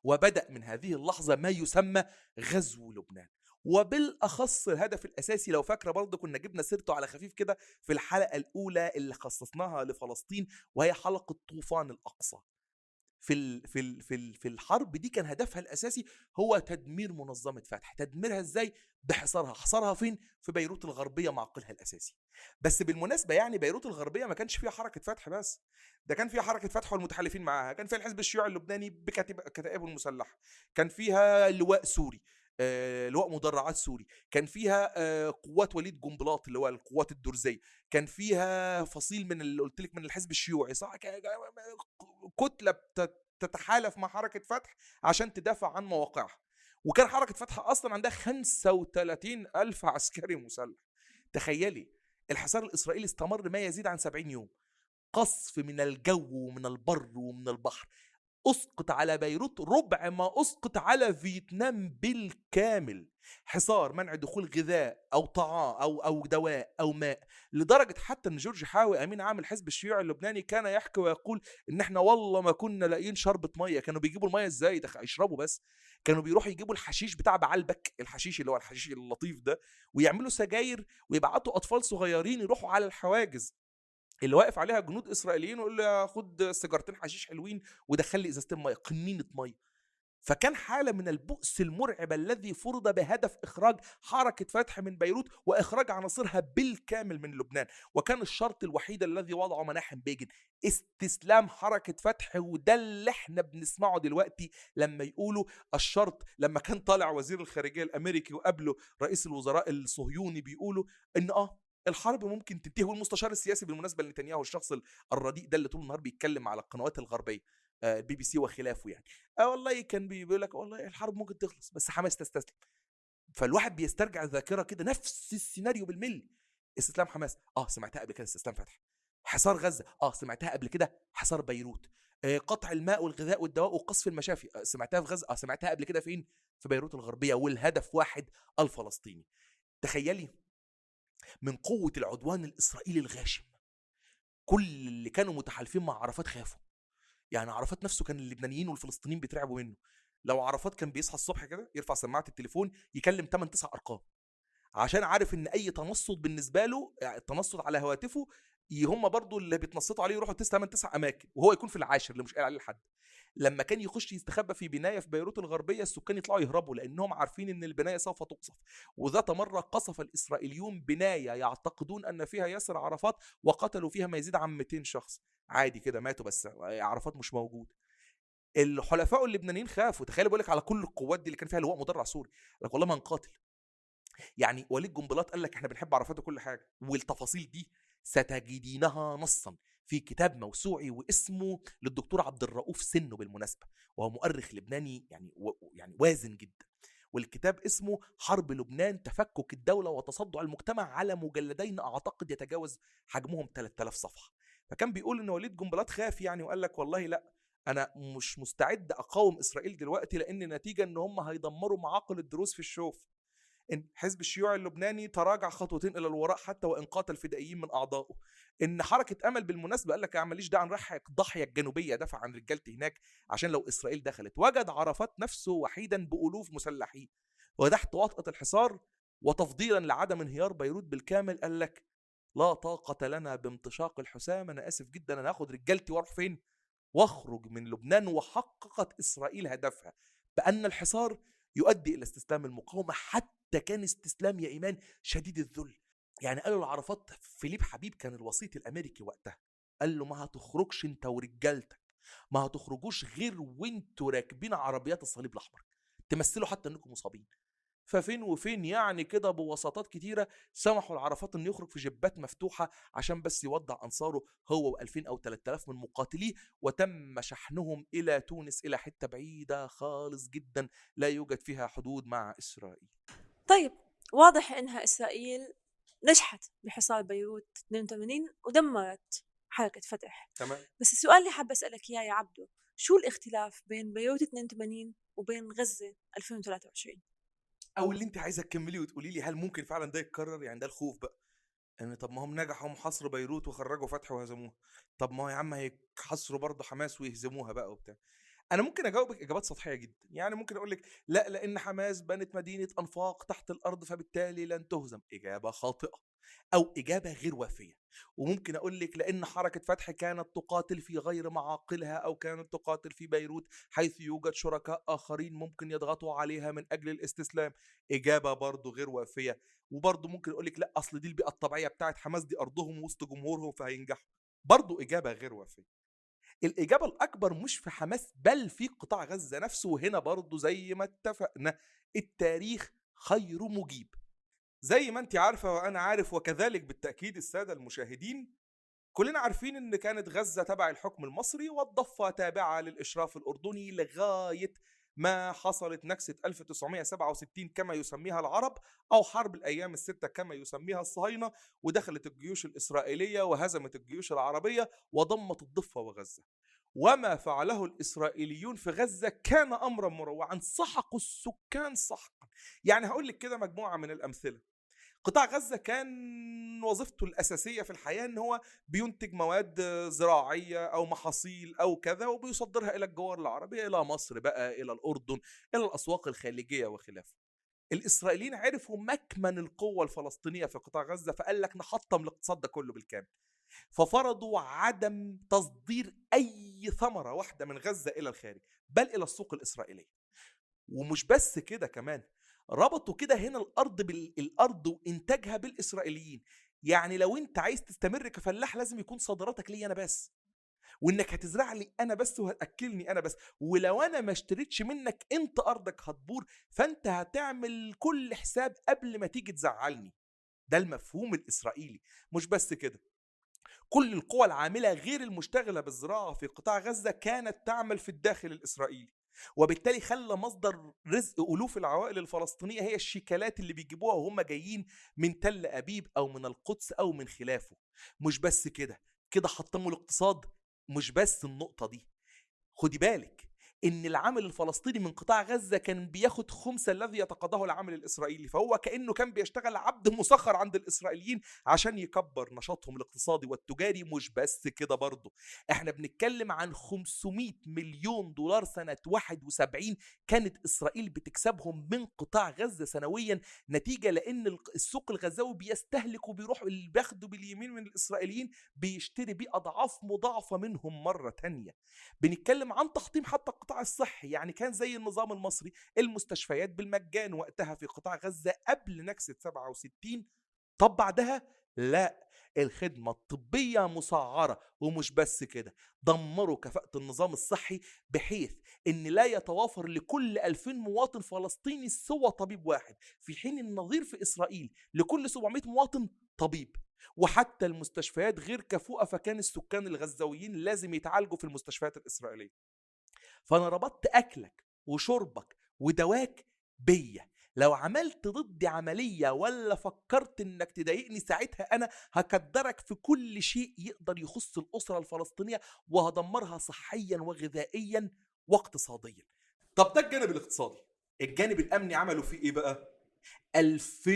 وبدأ من هذه اللحظة ما يسمى غزو لبنان. وبالأخص الهدف الأساسي لو فاكرة برضه كنا جبنا سيرته على خفيف كده في الحلقة الأولى اللي خصصناها لفلسطين وهي حلقة طوفان الأقصى. في ال في ال في ال في الحرب دي كان هدفها الأساسي هو تدمير منظمة فتح. تدميرها إزاي؟ بحصارها. حصارها فين؟ في بيروت الغربية معقلها الأساسي. بس بالمناسبة يعني بيروت الغربية ما كانش فيها حركة فتح بس. ده كان فيها حركة فتح والمتحالفين معاها. كان فيها الحزب الشيوعي اللبناني بكتائبه المسلحة. كان فيها لواء سوري. لواء مدرعات سوري. كان فيها آه، قوات وليد جنبلاط اللي هو القوات الدرزية. كان فيها فصيل من اللي قلت لك من الحزب الشيوعي صح؟ كتلة تتحالف مع حركة فتح عشان تدافع عن مواقعها. وكان حركة فتح أصلا عندها 35 ألف عسكري مسلح. تخيلي الحصار الإسرائيلي استمر ما يزيد عن 70 يوم. قصف من الجو ومن البر ومن البحر. أسقط على بيروت ربع ما أسقط على فيتنام بالكامل. حصار منع دخول غذاء أو طعام أو أو دواء أو ماء. لدرجة حتى إن جورج حاوي أمين عام الحزب الشيوعي اللبناني كان يحكي ويقول إن إحنا والله ما كنا لاقيين شربة مية. كانوا بيجيبوا المية إزاي؟ يشربوا بس. كانوا بيروحوا يجيبوا الحشيش بتاع بعلبك الحشيش اللي هو الحشيش اللطيف ده ويعملوا سجاير ويبعتوا أطفال صغيرين يروحوا على الحواجز. اللي واقف عليها جنود إسرائيليين ويقول له خد سيجارتين حشيش حلوين ودخل لي إزازتين مية قنينة مية. فكان حالة من البؤس المرعب الذي فرض بهدف إخراج حركة فتح من بيروت وإخراج عناصرها بالكامل من لبنان. وكان الشرط الوحيد الذي وضعه مناحم بيجن استسلام حركة فتح وده اللي إحنا بنسمعه دلوقتي لما يقولوا الشرط لما كان طالع وزير الخارجية الأمريكي وقبله رئيس الوزراء الصهيوني بيقولوا إن آه الحرب ممكن تنتهي والمستشار السياسي بالمناسبة لنتنياهو الشخص الرديء ده اللي طول النهار بيتكلم على القنوات الغربية البي بي سي وخلافه يعني. آه والله كان بيقول لك والله الحرب ممكن تخلص بس حماس تستسلم. فالواحد بيسترجع الذاكرة كده نفس السيناريو بالملي. استسلام حماس آه سمعتها قبل كده استسلام فتح حصار غزة آه سمعتها قبل كده حصار بيروت. آه قطع الماء والغذاء والدواء وقصف المشافي آه سمعتها في غزة آه سمعتها قبل كده فين؟ في بيروت الغربية والهدف واحد الفلسطيني. تخيلي من قوة العدوان الإسرائيلي الغاشم. كل اللي كانوا متحالفين مع عرفات خافوا. يعني عرفات نفسه كان اللبنانيين والفلسطينيين بيترعبوا منه. لو عرفات كان بيصحى الصبح كده يرفع سماعة التليفون يكلم 8 9 أرقام. عشان عارف إن أي تنصت بالنسبة له يعني التنصت على هواتفه هم برضو اللي بيتنصتوا عليه يروحوا تسع من تسع أماكن وهو يكون في العاشر اللي مش قايل عليه لحد. لما كان يخش يستخبى في بناية في بيروت الغربية السكان يطلعوا يهربوا لأنهم عارفين إن البناية سوف تقصف. وذات مره قصف الإسرائيليون بناية يعتقدون أن فيها ياسر عرفات وقتلوا فيها ما يزيد عن 200 شخص. عادي كده ماتوا بس عرفات مش موجود. الحلفاء اللبنانيين خافوا. تخيل بقول لك على كل القوات دي اللي كان فيها لواء مدرع سوري. لك والله ما نقاتل يعني وليد جنبلاط قال لك إحنا بنحب عرفات وكل حاجة. والتفاصيل دي ستجدينها نصا في كتاب موسوعي واسمه للدكتور عبد الرؤوف سنه بالمناسبة. وهو مؤرخ لبناني يعني و يعني وازن جدا. والكتاب اسمه حرب لبنان تفكك الدولة وتصدع المجتمع على مجلدين أعتقد يتجاوز حجمهم 3000 صفحة. فكان بيقول إن وليد جنبلاط خاف يعني وقال لك والله لأ أنا مش مستعد أقاوم إسرائيل دلوقتي لأن نتيجة إن هم هيدمروا معاقل الدروس في الشوف. إن حزب الشيوعي اللبناني تراجع خطوتين إلى الوراء حتى وإن قاتل فدائيين من أعضائه. إن حركة أمل بالمناسبة قال لك يا ماليش داعي نرحق الضاحيه الجنوبية؟ دافع عن رجالتي هناك عشان لو إسرائيل دخلت. وجد عرفات نفسه وحيدا بألوف مسلحين وتحت وطأة الحصار وتفضيلا لعدم انهيار بيروت بالكامل قال لك لا طاقة لنا بامتشاق الحسام أنا آسف جدا أنا هاخد رجالتي وأروح فين؟ واخرج من لبنان وحققت إسرائيل هدفها. بأن الحصار يؤدي إلى استسلام المقاومة حتى كان استسلام يا إيمان شديد الذل. يعني قالوا لعرفات فيليب حبيب كان الوسيط الأمريكي وقتها قال له ما هتخرجش أنت ورجالتك ما هتخرجوش غير وأنتوا راكبين عربيات الصليب الأحمر تمثلوا حتى إنكم مصابين. ففين وفين يعني كده بوساطات كتيرة سمحوا لعرفات انه يخرج في جبات مفتوحة عشان بس يودع أنصاره هو و2000 أو 3000 من مقاتليه وتم شحنهم إلى تونس إلى حتة بعيدة خالص جدا لا يوجد فيها حدود مع إسرائيل. طيب واضح إنها إسرائيل نجحت بحصار بيروت 82 ودمرت حركة فتح. تمام. بس السؤال اللي حابة أسألك إياه يا عبدو شو الاختلاف بين بيروت 82 وبين غزة 2023 أو اللي انت عايزة تكملي وتقولي لي هل ممكن فعلا ده يتكرر؟ يعني ده الخوف بقى. إن طب ما هم نجحوا محاصروا بيروت وخرجوا فتح وهزموها. طب ما هو يا عم هيحاصروا برضه حماس ويهزموها بقى وبتاع. أنا ممكن أجاوبك إجابات سطحية جدا. يعني ممكن أقول لك لا لأن حماس بنت مدينة أنفاق تحت الأرض فبالتالي لن تهزم. إجابة خاطئة. أو إجابة غير وافية. وممكن أقول لك لأن حركة فتح كانت تقاتل في غير معاقلها أو كانت تقاتل في بيروت حيث يوجد شركاء آخرين ممكن يضغطوا عليها من أجل الاستسلام. إجابة برضه غير وافية. وبرضه ممكن أقول لك لأ أصل دي البيئة الطبيعية بتاعت حماس دي أرضهم وسط جمهورهم فهينجحوا. برضه إجابة غير وافية. الإجابة الأكبر مش في حماس بل في قطاع غزة نفسه وهنا برضه زي ما اتفقنا التاريخ خير مجيب. زي ما انت عارفة وأنا عارف وكذلك بالتأكيد السادة المشاهدين كلنا عارفين إن كانت غزة تبع الحكم المصري والضفة تابعة للإشراف الأردني لغاية ما حصلت نكسة 1967 كما يسميها العرب أو حرب الأيام الستة كما يسميها الصهاينة ودخلت الجيوش الإسرائيلية وهزمت الجيوش العربية وضمت الضفة وغزة. وما فعله الإسرائيليون في غزة كان أمرا مروعا سحقوا السكان سحقا. يعني هقول لك كده مجموعة من الأمثلة. قطاع غزة كان وظيفته الأساسية في الحياة إن هو بينتج مواد زراعية أو محاصيل أو كذا وبيصدرها إلى الجوار العربية إلى مصر بقى إلى الأردن إلى الأسواق الخليجية وخلافه. الإسرائيليين عرفوا مكمن القوة الفلسطينية في قطاع غزة فقال لك نحطم الاقتصاد ده كله بالكامل. ففرضوا عدم تصدير أي ثمرة واحدة من غزة إلى الخارج بل إلى السوق الإسرائيلية. ومش بس كده كمان ربطوا كده هنا الأرض بالارض وإنتاجها بالإسرائيليين. يعني لو أنت عايز تستمر كفلاح لازم يكون صادراتك لي أنا بس. وإنك هتزرع لي أنا بس وهتأكلني أنا بس. ولو أنا ما اشتريتش منك أنت أرضك هتبور فأنت هتعمل كل حساب قبل ما تيجي تزعلني. ده المفهوم الإسرائيلي. مش بس كده. كل القوى العاملة غير المشتغلة بالزراعة في قطاع غزة كانت تعمل في الداخل الإسرائيلي. وبالتالي خلى مصدر رزق ألوف العوائل الفلسطينية هي الشيكالات اللي بيجيبوها وهم جايين من تل أبيب أو من القدس أو من خلافه. مش بس كده كده حطموا الاقتصاد مش بس النقطة دي. خدي بالك إن العامل الفلسطيني من قطاع غزة كان بياخد خمس الذي يتقاضاه العامل الإسرائيلي فهو كأنه كان بيشتغل عبد مسخر عند الإسرائيليين عشان يكبر نشاطهم الاقتصادي والتجاري مش بس كده برضه. إحنا بنتكلم عن 500 مليون دولار سنة 71 كانت إسرائيل بتكسبهم من قطاع غزة سنويا نتيجة لأن السوق الغزاوي بيستهلك وبيروح اللي بياخده باليمين من الإسرائيليين بيشتري بيه أضعاف مضاعفة منهم مرة تانية. بنتكلم عن تحطيم حتى القطاع الصحي يعني كان زي النظام المصري المستشفيات بالمجان وقتها في قطاع غزة قبل نكسة 67 طب بعدها؟ لا الخدمة الطبية مسعرة ومش بس كده دمروا كفاءة النظام الصحي بحيث إن لا يتوافر لكل 2000 مواطن فلسطيني سوى طبيب واحد في حين النظير في إسرائيل لكل 700 مواطن طبيب. وحتى المستشفيات غير كفؤة فكان السكان الغزاويين لازم يتعالجوا في المستشفيات الإسرائيلية. فأنا ربطت أكلك وشربك ودواك بيا. لو عملت ضدي عملية ولا فكرت إنك تضايقني ساعتها أنا هكدرك في كل شيء يقدر يخص الأسرة الفلسطينية وهدمرها صحيا وغذائيا واقتصاديا. طب ده الجانب الاقتصادي. الجانب الأمني عملوا فيه إيه بقى؟ 2000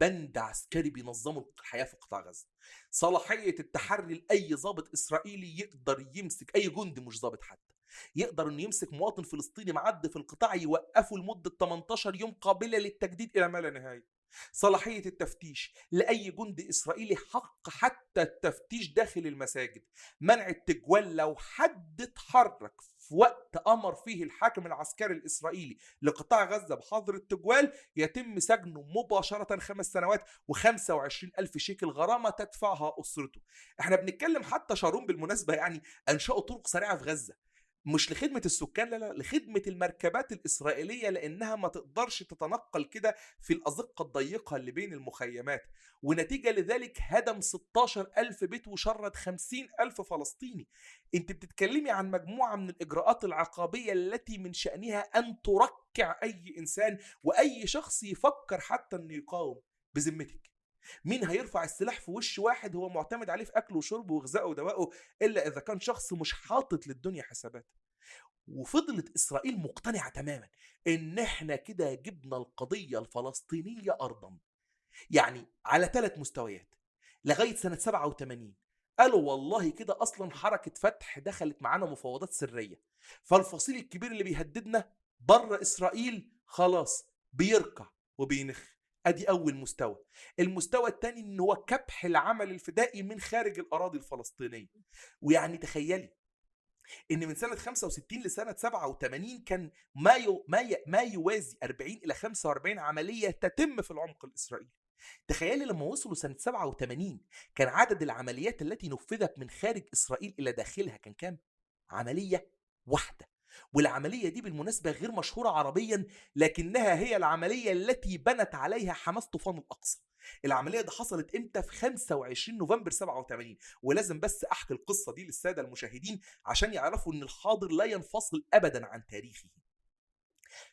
بند عسكري بينظموا الحياة في قطاع غزة. صلاحية التحري لأي ضابط إسرائيلي يقدر يمسك أي جندي مش ضابط حتى يقدر إنه يمسك مواطن فلسطيني معدي في القطاع يوقفه لمدة 18 يوم قابلة للتجديد إلى ما لا نهايه صلاحية التفتيش لأي جندي إسرائيلي حق حتى التفتيش داخل المساجد. منع التجوال لو حد اتحرك في وقت أمر فيه الحاكم العسكري الإسرائيلي لقطاع غزة بحظر التجوال يتم سجنه مباشرة خمس سنوات و25 ألف شيكل غرامة تدفعها أسرته. إحنا بنتكلم حتى شارون بالمناسبة يعني أنشأوا طرق سريعة في غزة. مش لخدمة السكان لا لا لخدمة المركبات الإسرائيلية لأنها ما تقدرش تتنقل كده في الأزقة الضيقة اللي بين المخيمات. ونتيجة لذلك هدم 16 ألف بيت وشرد 50 ألف فلسطيني. أنت بتتكلمي عن مجموعة من الإجراءات العقابية التي من شأنها أن تركع أي إنسان وأي شخص يفكر حتى أنه يقاوم بذمتك. مين هيرفع السلاح في وش واحد هو معتمد عليه في اكله وشربه وغذائه ودوائه إلا إذا كان شخص مش حاطط للدنيا حسابات. وفضلت إسرائيل مقتنعة تماما إن إحنا كده جبنا القضية الفلسطينية ارضا. يعني على ثلاث مستويات. لغاية سنة 87 قالوا والله كده أصلا حركة فتح دخلت معانا مفاوضات سرية. فالفصيل الكبير اللي بيهددنا بره إسرائيل خلاص بيركع وبينخ. أدي أول مستوى. المستوى الثاني إن هو كبح العمل الفدائي من خارج الأراضي الفلسطينية. ويعني تخيلي إن من سنة 65 لسنة 87 كان ما يو ما ي... ما يوازي 40 إلى 45 عملية تتم في العمق الإسرائيلي. تخيلي لما وصلوا سنة 87 كان عدد العمليات التي نفذت من خارج إسرائيل إلى داخلها كان كام؟ عملية واحدة. والعملية دي بالمناسبة غير مشهورة عربيا لكنها هي العملية التي بنت عليها حماس طوفان الأقصى. العملية دي حصلت إمتى؟ في 25 نوفمبر 87 ولازم بس أحكي القصة دي للسادة المشاهدين عشان يعرفوا إن الحاضر لا ينفصل ابدا عن تاريخه.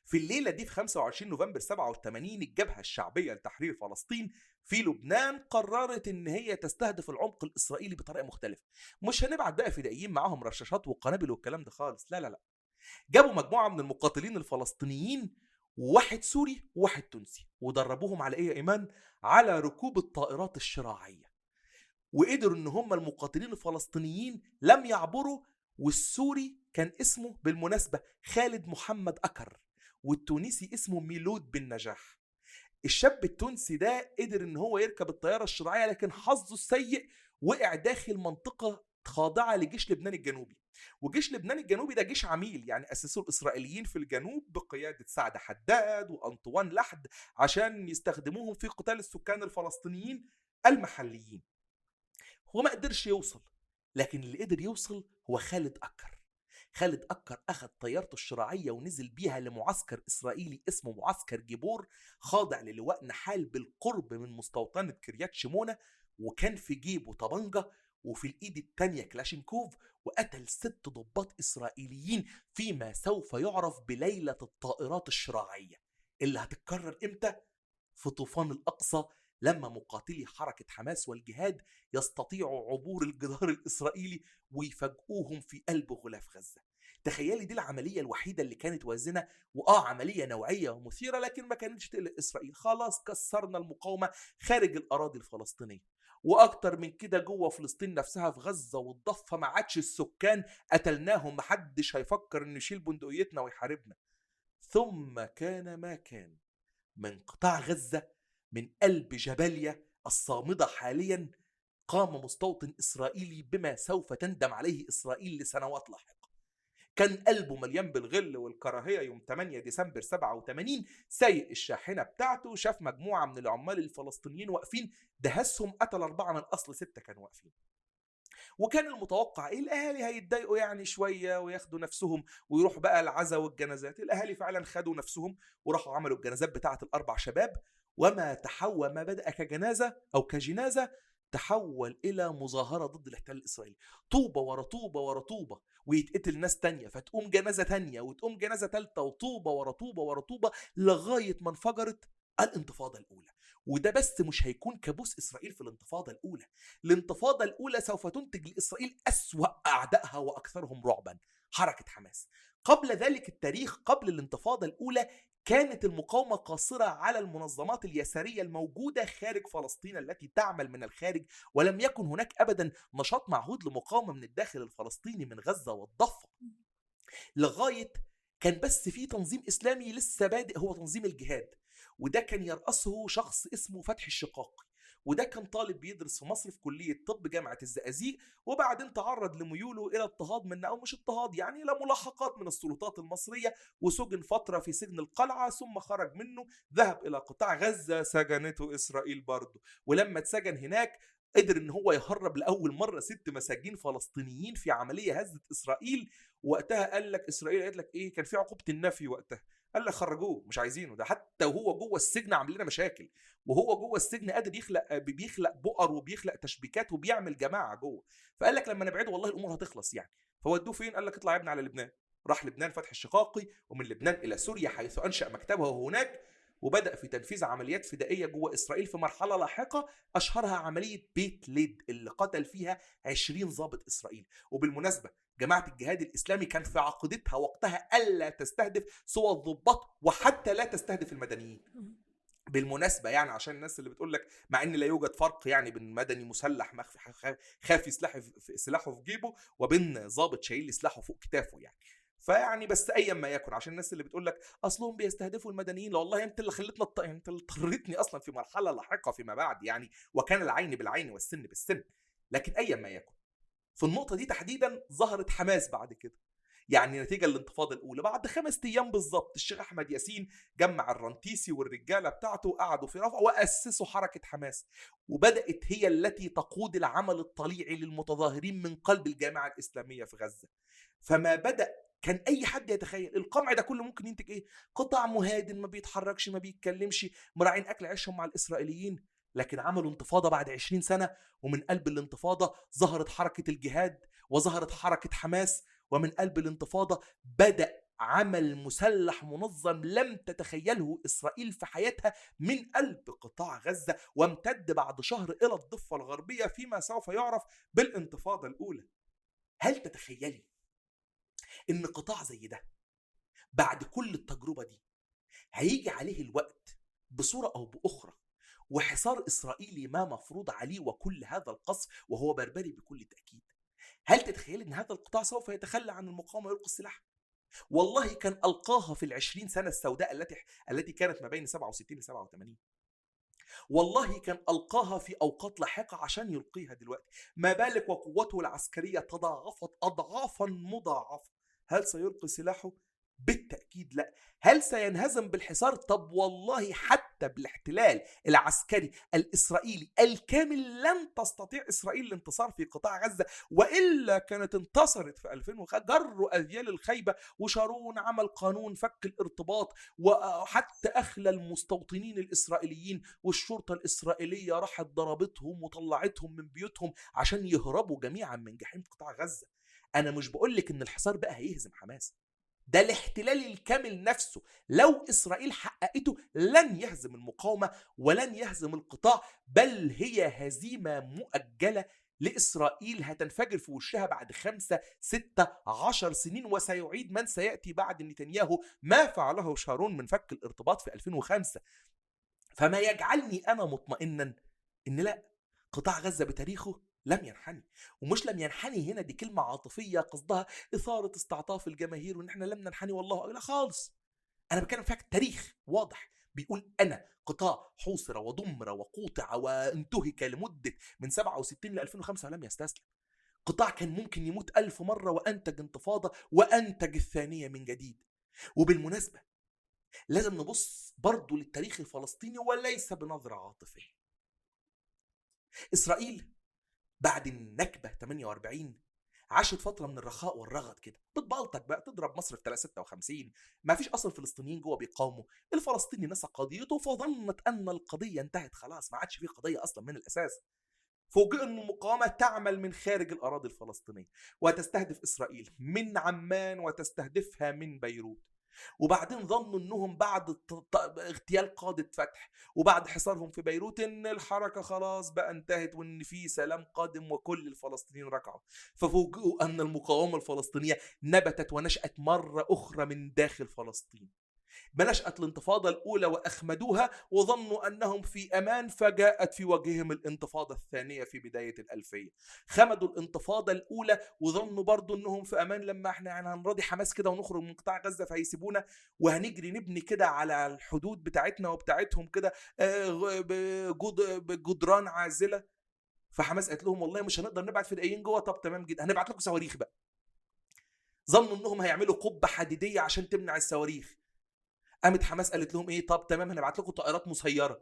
في الليلة دي في 25 نوفمبر 87 الجبهة الشعبية لتحرير فلسطين في لبنان قررت إن هي تستهدف العمق الإسرائيلي بطريقة مختلفة. مش هنبعت بقى فدائيين معاهم رشاشات وقنابل والكلام ده خالص. لا لا لا. جابوا مجموعة من المقاتلين الفلسطينيين واحد سوري وواحد تونسي ودربوهم على إيه يا إيمان؟ على ركوب الطائرات الشراعية. وقدروا إن هم المقاتلين الفلسطينيين لم يعبروا والسوري كان اسمه بالمناسبة خالد محمد أكر والتونسي اسمه ميلود بن نجاح. الشاب التونسي ده قدر إن هو يركب الطيارة الشراعية لكن حظه السيء وقع داخل منطقة خاضعة لجيش لبنان الجنوبي وجيش لبنان الجنوبي ده جيش عميل يعني أسسوه الإسرائيليين في الجنوب بقيادة سعد حداد وأنطوان لحد عشان يستخدموهم في قتال السكان الفلسطينيين المحليين. هو ما قدرش يوصل لكن اللي قدر يوصل هو خالد أكر. خالد أكر أخذ طيارته الشراعية ونزل بيها لمعسكر إسرائيلي اسمه معسكر جيبور خاضع للواء نحال بالقرب من مستوطنة كريات شمونة وكان في جيبه طبنجة وفي الإيد التانية كلاشينكوف وقتل ست ضباط إسرائيليين فيما سوف يعرف بليلة الطائرات الشراعية اللي هتتكرر إمتى؟ في طوفان الأقصى لما مقاتلي حركة حماس والجهاد يستطيعوا عبور الجدار الإسرائيلي ويفاجئوهم في قلب غلاف غزة. تخيلي دي العملية الوحيدة اللي كانت وازنة وآه عملية نوعية ومثيرة لكن ما كانتش تقلق. إسرائيل خلاص كسرنا المقاومة خارج الأراضي الفلسطينية. وأكتر من كده جوه فلسطين نفسها في غزة والضفة ما عادش السكان قتلناهم محدش هيفكر إنه يشيل بندقيتنا ويحاربنا. ثم كان ما كان من قطاع غزة من قلب جباليا الصامدة حاليا قام مستوطن إسرائيلي بما سوف تندم عليه إسرائيل لسنوات لاحقة. كان قلبه مليان بالغل والكراهية يوم 8 ديسمبر 87 سايق الشاحنة بتاعته شاف مجموعة من العمال الفلسطينيين واقفين دهسهم قتل أربعة من أصل ستة كانوا واقفين. وكان المتوقع إيه؟ الأهالي هيتضايقوا يعني شوية وياخدوا نفسهم ويروحوا بقى العزا والجنازات. الأهالي فعلا خدوا نفسهم وراحوا عملوا الجنازات بتاعة الأربع شباب وما تحول ما بدأ كجنازة أو كجنازة تحول إلى مظاهرة ضد الاحتلال الإسرائيلي. طوبة ورا طوبة ورا طوبة ويتقتل ناس تانية فتقوم جنازة تانية وتقوم جنازة تالتة وطوبة ورا طوبة ورا طوبة لغاية ما انفجرت الانتفاضة الأولى. وده بس مش هيكون كابوس إسرائيل في الانتفاضة الأولى. الانتفاضة الأولى سوف تنتج لإسرائيل أسوأ أعدائها وأكثرهم رعبا حركة حماس. قبل ذلك التاريخ قبل الانتفاضة الأولى كانت المقاومة قاصرة على المنظمات اليسارية الموجودة خارج فلسطين التي تعمل من الخارج ولم يكن هناك أبدا نشاط معهود لمقاومة من الداخل الفلسطيني من غزة والضفة. لغاية كان بس في تنظيم إسلامي لسه بادئ هو تنظيم الجهاد وده كان يرأسه شخص اسمه فتحي الشقاقي وده كان طالب بيدرس في مصر في كلية طب جامعة الزقازيق وبعدين تعرض لميوله إلى اضطهاد من أو مش اضطهاد يعني إلى ملاحقات من السلطات المصرية وسجن فترة في سجن القلعة ثم خرج منه ذهب إلى قطاع غزة سجنته إسرائيل برضه. ولما اتسجن هناك قدر إن هو يهرب لأول مرة ست مساجين فلسطينيين في عملية هزت إسرائيل وقتها قال لك إسرائيل قالت لك إيه كان في عقوبة النفي وقتها. قال لك خرجوه مش عايزينه ده حتى وهو جوه السجن عامل لنا مشاكل وهو جوه السجن قادر يخلق بيخلق بؤر وبيخلق تشبيكات وبيعمل جماعة جوه فقال لك لما نبعده والله الأمور هتخلص يعني فودوه فين؟ قال لك اطلع يا ابني على لبنان راح لبنان فتح الشقاقي ومن لبنان إلى سوريا حيث أنشأ مكتبه هناك وبدأ في تنفيذ عمليات فدائية جوه إسرائيل في مرحلة لاحقة أشهرها عملية بيت ليد اللي قتل فيها 20 ضابط إسرائيل وبالمناسبة جماعة الجهاد الإسلامي كان في عقيدتها وقتها ألا تستهدف سوى الضباط وحتى لا تستهدف المدنيين. بالمناسبة يعني عشان الناس اللي بتقول لك مع إن لا يوجد فرق يعني بين مدني مسلح مخفي خافي سلاحه في سلاحه في جيبه وبين ضابط شايل سلاحه فوق كتافه يعني. فيعني بس ايا ما يكن عشان الناس اللي بتقول لك أصلهم بيستهدفوا المدنيين لا والله أنت اللي خلتنا أنت اللي اضطرتني أصلا في مرحلة لاحقة فيما بعد يعني وكان العين بالعين والسن بالسن. لكن ايا ما يكن في النقطة دي تحديدا ظهرت حماس بعد كده. يعني نتيجة الانتفاضة الأولى بعد خمس أيام بالظبط الشيخ أحمد ياسين جمع الرنتيسي والرجالة بتاعته قعدوا في رفح وأسسوا حركة حماس. وبدأت هي التي تقود العمل الطليعي للمتظاهرين من قلب الجامعة الإسلامية في غزة. فما بدأ كان أي حد يتخيل القمع ده كله ممكن ينتج إيه؟ قطاع مهادن ما بيتحركش ما بيتكلمش مراعين أكل عيشهم مع الإسرائيليين. لكن عملوا انتفاضة بعد 20 سنة ومن قلب الانتفاضة ظهرت حركة الجهاد وظهرت حركة حماس ومن قلب الانتفاضة بدأ عمل مسلح منظم لم تتخيله إسرائيل في حياتها من قلب قطاع غزة وامتد بعد شهر إلى الضفة الغربية فيما سوف يعرف بالانتفاضة الأولى. هل تتخيلي إن قطاع زي ده بعد كل التجربة دي هيجي عليه الوقت بصورة أو بأخرى وحصار إسرائيلي ما مفروض عليه وكل هذا القصف وهو بربري بكل تأكيد. هل تتخيل إن هذا القطاع سوف يتخلى عن المقاومة ويلقي السلاح والله كان ألقاها في العشرين سنة السوداء التي التي كانت ما بين 67 ل 87 والله كان ألقاها في أوقات لاحقة عشان يلقيها دلوقتي. ما بالك وقوته العسكرية تضاعفت أضعافا مضاعفة. هل سيلقي سلاحه؟ بالتأكيد لا. هل سينهزم بالحصار؟ طب والله حتى بالاحتلال العسكري الإسرائيلي الكامل لن تستطيع إسرائيل الانتصار في قطاع غزة وإلا كانت انتصرت في 2005 جروا أذيال الخيبة وشارون عمل قانون فك الارتباط وحتى أخلى المستوطنين الإسرائيليين والشرطة الإسرائيلية راحت ضربتهم وطلعتهم من بيوتهم عشان يهربوا جميعا من جحيم قطاع غزة. أنا مش بقول لك إن الحصار بقى هيهزم حماس. ده الاحتلال الكامل نفسه. لو إسرائيل حققته لن يهزم المقاومة ولن يهزم القطاع بل هي هزيمة مؤجلة لإسرائيل هتنفجر في وشها بعد خمسة ستة عشر سنين وسيعيد من سيأتي بعد نتنياهو. ما فعله شارون من فك الارتباط في 2005 فما يجعلني أنا مطمئنا إن لا قطاع غزة بتاريخه لم ينحني ومش لم ينحني هنا دي كلمة عاطفية قصدها إثارة استعطاف الجماهير وإن إحنا لم ننحني والله لا خالص. أنا بتكلم فيها تاريخ واضح بيقول أنا قطاع حوصر ودمر وقوطع وانتهك لمدة من 67 ل 2005 لم يستسلم. قطاع كان ممكن يموت ألف مرة وأنتج انتفاضة وأنتج الثانية من جديد. وبالمناسبة لازم نبص برضو للتاريخ الفلسطيني وليس بنظرة عاطفية. إسرائيل بعد النكبة 48 عاشت فترة من الرخاء والرغد كده. بتبلطك بقى تضرب مصر في 356 ما فيش أصلا فلسطينيين جوه بيقاوموا. الفلسطيني نسى قضيته فظنت أن القضية انتهت خلاص ما عادش في قضية أصلا من الأساس. فوجئ أن المقاومه تعمل من خارج الأراضي الفلسطينية وتستهدف إسرائيل من عمان وتستهدفها من بيروت. وبعدين ظنوا إنهم بعد اغتيال قادة فتح وبعد حصارهم في بيروت إن الحركة خلاص بقى انتهت وإن في سلام قادم وكل الفلسطينيين ركعوا ففوجئوا أن المقاومة الفلسطينية نبتت ونشأت مرة أخرى من داخل فلسطين. بنشأت الانتفاضة الأولى وأخمدوها وظنوا أنهم في أمان فجاءت في وجههم الانتفاضة الثانية في بداية الألفية. خمدوا الانتفاضة الأولى وظنوا برضو أنهم في أمان لما إحنا يعني هنراضي حماس كده ونخرج من قطاع غزة فهيسيبونا وهنجري نبني كده على الحدود بتاعتنا وبتاعتهم كده آه، بجدران عازلة. فحماس قالت لهم والله مش هنقدر نبعت فدائيين جوه؟ طب تمام جدا. هنبعت لكم صواريخ بقى. ظنوا إنهم هيعملوا قبة حديدية عشان تمنع الصواريخ. قامت حماس قالت لهم إيه؟ طب تمام هنبعت لكم طائرات مسيرة.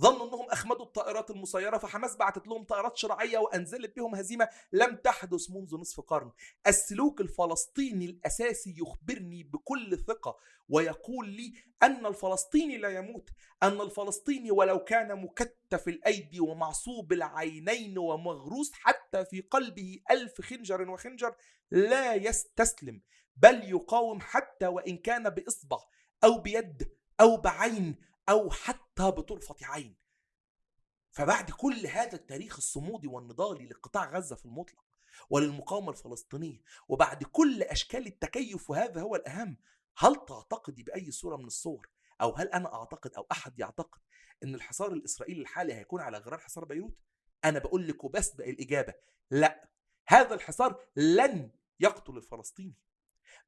ظنوا إنهم أخمدوا الطائرات المسيرة فحماس بعتت لهم طائرات شرعيه وأنزلت بهم هزيمة لم تحدث منذ نصف قرن. السلوك الفلسطيني الأساسي يخبرني بكل ثقة ويقول لي أن الفلسطيني لا يموت، أن الفلسطيني ولو كان مكتف الأيدي ومعصوب العينين ومغروس حتى في قلبه ألف خنجر وخنجر لا يستسلم بل يقاوم حتى وإن كان بإصبع. أو بيد أو بعين أو حتى بطرفة عين. فبعد كل هذا التاريخ الصمودي والنضالي لقطاع غزة في المطلق وللمقاومة الفلسطينية وبعد كل أشكال التكيف وهذا هو الأهم هل تعتقدي بأي صورة من الصور؟ أو هل أنا أعتقد أو أحد يعتقد أن الحصار الإسرائيلي الحالي هيكون على غرار حصار بيروت؟ أنا بقول لك وبسبق الإجابة لا. هذا الحصار لن يقتل الفلسطيني.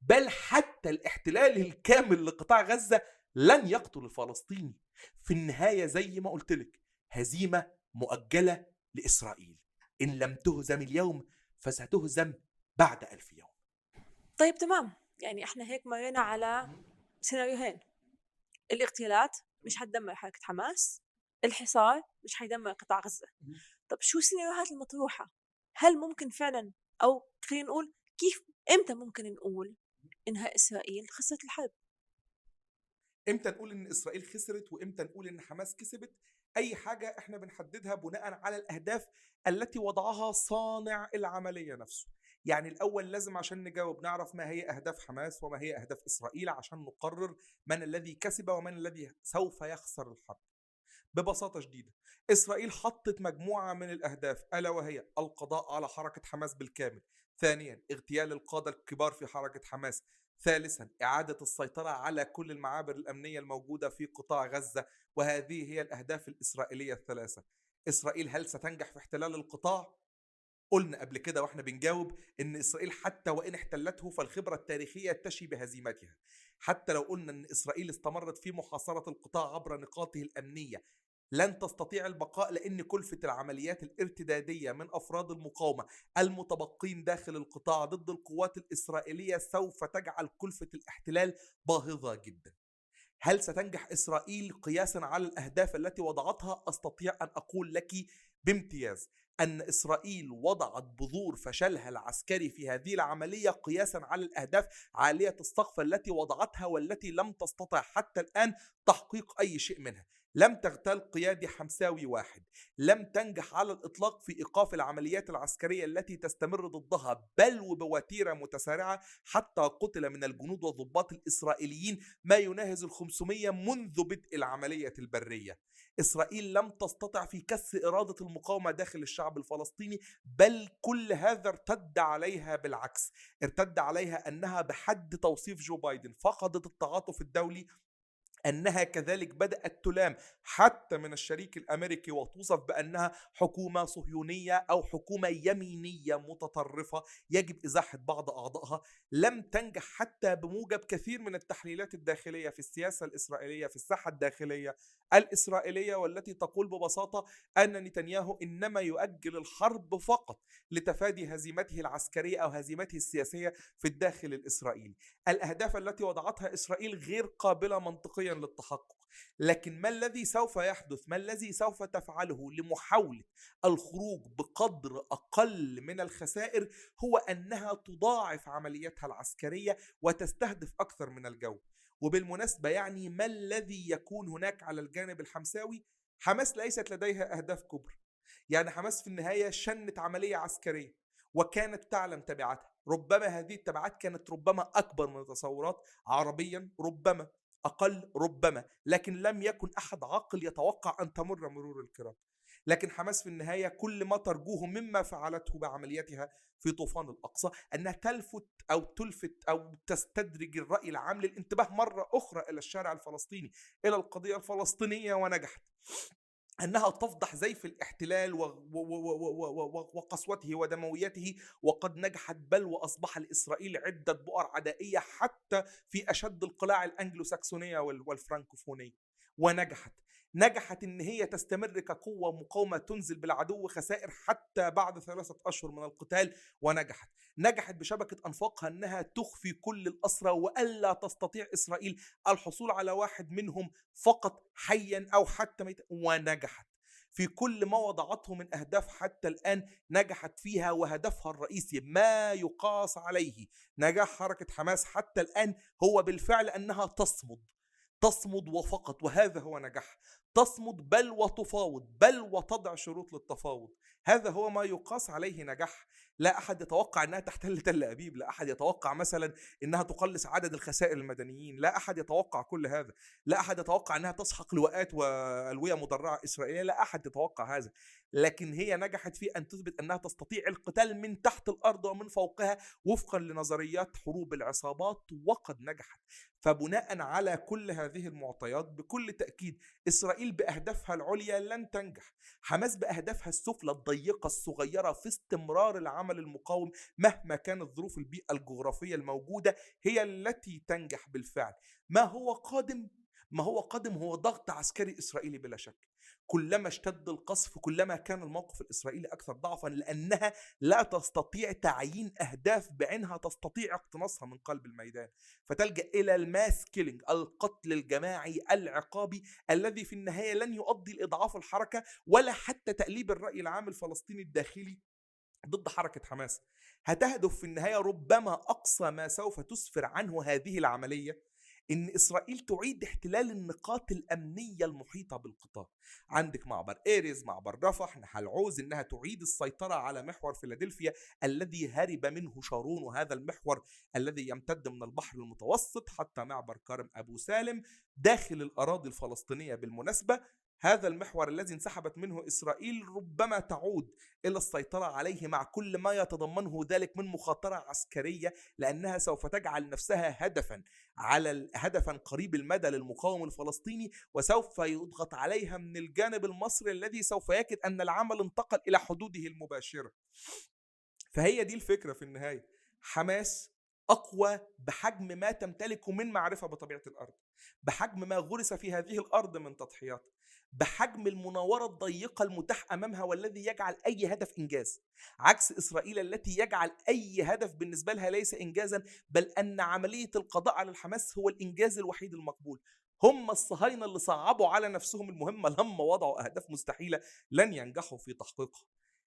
بل حتى الاحتلال الكامل لقطاع غزة لن يقتل الفلسطيني. في النهاية زي ما قلت لك هزيمة مؤجلة لإسرائيل. إن لم تهزم اليوم فستهزم بعد ألف يوم. طيب تمام. يعني إحنا هيك مرينا على سيناريوهين. الاغتيالات مش حتدمر حركة حماس. الحصار مش حيدمر قطاع غزة. طب شو السيناريوهات المطروحة؟ هل ممكن فعلا أو خلينا نقول كيف إمتى ممكن نقول إنها إسرائيل خسرت الحرب. إمتى نقول إن إسرائيل خسرت وإمتى نقول إن حماس كسبت؟ أي حاجة إحنا بنحددها بناء على الأهداف التي وضعها صانع العملية نفسه. يعني الأول لازم عشان نجاوب نعرف ما هي أهداف حماس وما هي أهداف إسرائيل عشان نقرر من الذي كسب ومن الذي سوف يخسر الحرب. ببساطة شديدة إسرائيل حطت مجموعة من الأهداف ألا وهي القضاء على حركة حماس بالكامل. ثانيا اغتيال القادة الكبار في حركة حماس. ثالثا إعادة السيطرة على كل المعابر الأمنية الموجودة في قطاع غزة وهذه هي الأهداف الإسرائيلية الثلاثة. إسرائيل هل ستنجح في احتلال القطاع؟ قلنا قبل كده وإحنا بنجاوب إن إسرائيل حتى وإن احتلته فالخبرة التاريخية تشي بهزيمتها. حتى لو قلنا إن إسرائيل استمرت في محاصرة القطاع عبر نقاطه الأمنية لن تستطيع البقاء لأن كلفة العمليات الارتدادية من أفراد المقاومة المتبقين داخل القطاع ضد القوات الإسرائيلية سوف تجعل كلفة الاحتلال باهظة جدا. هل ستنجح إسرائيل قياسا على الأهداف التي وضعتها؟ أستطيع أن أقول لك بامتياز أن إسرائيل وضعت بذور فشلها العسكري في هذه العملية قياسا على الأهداف عالية السقف التي وضعتها والتي لم تستطع حتى الآن تحقيق أي شيء منها. لم تغتال قيادي حمساوي واحد لم تنجح على الإطلاق في إيقاف العمليات العسكرية التي تستمر ضدها بل وبوتيرة متسارعة حتى قتل من الجنود والضباط الإسرائيليين ما يناهز الخمسمية منذ بدء العملية البرية. إسرائيل لم تستطع في كس إرادة المقاومة داخل الشعب الفلسطيني بل كل هذا ارتد عليها بالعكس ارتد عليها أنها بحد توصيف جو بايدن فقدت التعاطف الدولي أنها كذلك بدأت تلام حتى من الشريك الأمريكي وتوصف بأنها حكومة صهيونية أو حكومة يمينية متطرفة يجب إزاحة بعض أعضائها لم تنجح حتى بموجب كثير من التحليلات الداخلية في السياسة الإسرائيلية في الساحة الداخلية الإسرائيلية والتي تقول ببساطة أن نتنياهو إنما يؤجل الحرب فقط لتفادي هزيمته العسكرية أو هزيمته السياسية في الداخل الإسرائيلي. الأهداف التي وضعتها إسرائيل غير قابلة منطقيا للتحقق. لكن ما الذي سوف يحدث ما الذي سوف تفعله لمحاولة الخروج بقدر أقل من الخسائر هو أنها تضاعف عملياتها العسكرية وتستهدف أكثر من الجو. وبالمناسبة يعني ما الذي يكون هناك على الجانب الحمساوي؟ حماس ليست لديها أهداف كبرى. يعني حماس في النهاية شنت عملية عسكرية وكانت تعلم تبعاتها. ربما هذه التبعات كانت ربما أكبر من التصورات عربيا ربما. أقل ربما لكن لم يكن أحد عاقل يتوقع أن تمر مرور الكرام لكن حماس في النهاية كل ما ترجوه مما فعلته بعملياتها في طوفان الأقصى أنها تلفت أو تلفت أو تستدرج الرأي العام للانتباه مرة أخرى إلى الشارع الفلسطيني إلى القضية الفلسطينية ونجحت. أنها تفضح زيف الاحتلال وقسوته ودمويته وقد نجحت بل وأصبح لإسرائيل عدة بؤر عدائية حتى في أشد القلاع الأنجلو ساكسونية والفرانكوفونية. ونجحت. نجحت إن هي تستمر كقوة مقاومة تنزل بالعدو خسائر حتى بعد ثلاثة أشهر من القتال ونجحت. نجحت بشبكة أنفاقها إنها تخفي كل الأسرى وألا تستطيع إسرائيل الحصول على واحد منهم فقط حيا أو حتى ميتا. ونجحت. في كل ما وضعته من أهداف حتى الآن نجحت فيها وهدفها الرئيسي ما يقاس عليه. نجاح حركة حماس حتى الآن هو بالفعل أنها تصمد. تصمد وفقط وهذا هو نجاح. تصمد بل وتفاوض بل وتضع شروط للتفاوض. هذا هو ما يقاس عليه نجاح لا أحد يتوقع إنها تحتل تل أبيب لا أحد يتوقع مثلا إنها تقلص عدد الخسائر المدنيين لا أحد يتوقع كل هذا لا أحد يتوقع إنها تسحق لواءات وألوية مدرعة إسرائيلية لا أحد يتوقع هذا لكن هي نجحت في أن تثبت إنها تستطيع القتال من تحت الأرض ومن فوقها وفقا لنظريات حروب العصابات وقد نجحت. فبناء على كل هذه المعطيات بكل تأكيد إسرائيل بأهدافها العليا لن تنجح. حماس بأهدافها السفلى الضيقة الصغيرة في استمرار العمل المقاوم مهما كانت ظروف البيئة الجغرافية الموجودة هي التي تنجح بالفعل. ما هو قادم؟ ما هو قادم هو ضغط عسكري إسرائيلي بلا شك. كلما اشتد القصف كلما كان الموقف الإسرائيلي أكثر ضعفا لأنها لا تستطيع تعيين أهداف بعينها تستطيع اقتناصها من قلب الميدان. فتلجأ إلى ال mass killing القتل الجماعي العقابي الذي في النهاية لن يؤدي لإضعاف الحركة ولا حتى تأليب الرأي العام الفلسطيني الداخلي ضد حركة حماس. هتهدف في النهاية ربما أقصى ما سوف تسفر عنه هذه العملية إن إسرائيل تعيد احتلال النقاط الأمنية المحيطة بالقطاع. عندك معبر إيريز معبر رفح نحل إنها تعيد السيطرة على محور فيلادلفيا الذي هرب منه شارون وهذا المحور الذي يمتد من البحر المتوسط حتى معبر كرم أبو سالم داخل الأراضي الفلسطينية بالمناسبة. هذا المحور الذي انسحبت منه إسرائيل ربما تعود إلى السيطرة عليه مع كل ما يتضمنه ذلك من مخاطرة عسكرية لأنها سوف تجعل نفسها هدفا على هدفا قريب المدى للمقاوم الفلسطيني وسوف يضغط عليها من الجانب المصري الذي سوف يجد أن العمل انتقل إلى حدوده المباشره. فهي دي الفكرة في النهاية حماس أقوى بحجم ما تمتلكه من معرفة بطبيعة الأرض بحجم ما غرس في هذه الأرض من تضحيات بحجم المناورة الضيقة المتاح أمامها والذي يجعل أي هدف إنجاز. عكس إسرائيل التي يجعل أي هدف بالنسبة لها ليس إنجازا بل أن عملية القضاء على الحماس هو الإنجاز الوحيد المقبول. هم الصهاينة اللي صعبوا على نفسهم المهمة لما وضعوا أهداف مستحيلة لن ينجحوا في تحقيقها.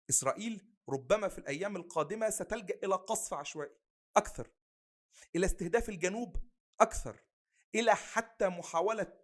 إسرائيل ربما في الأيام القادمة ستلجأ إلى قصف عشوائي أكثر إلى استهداف الجنوب أكثر إلى حتى محاولة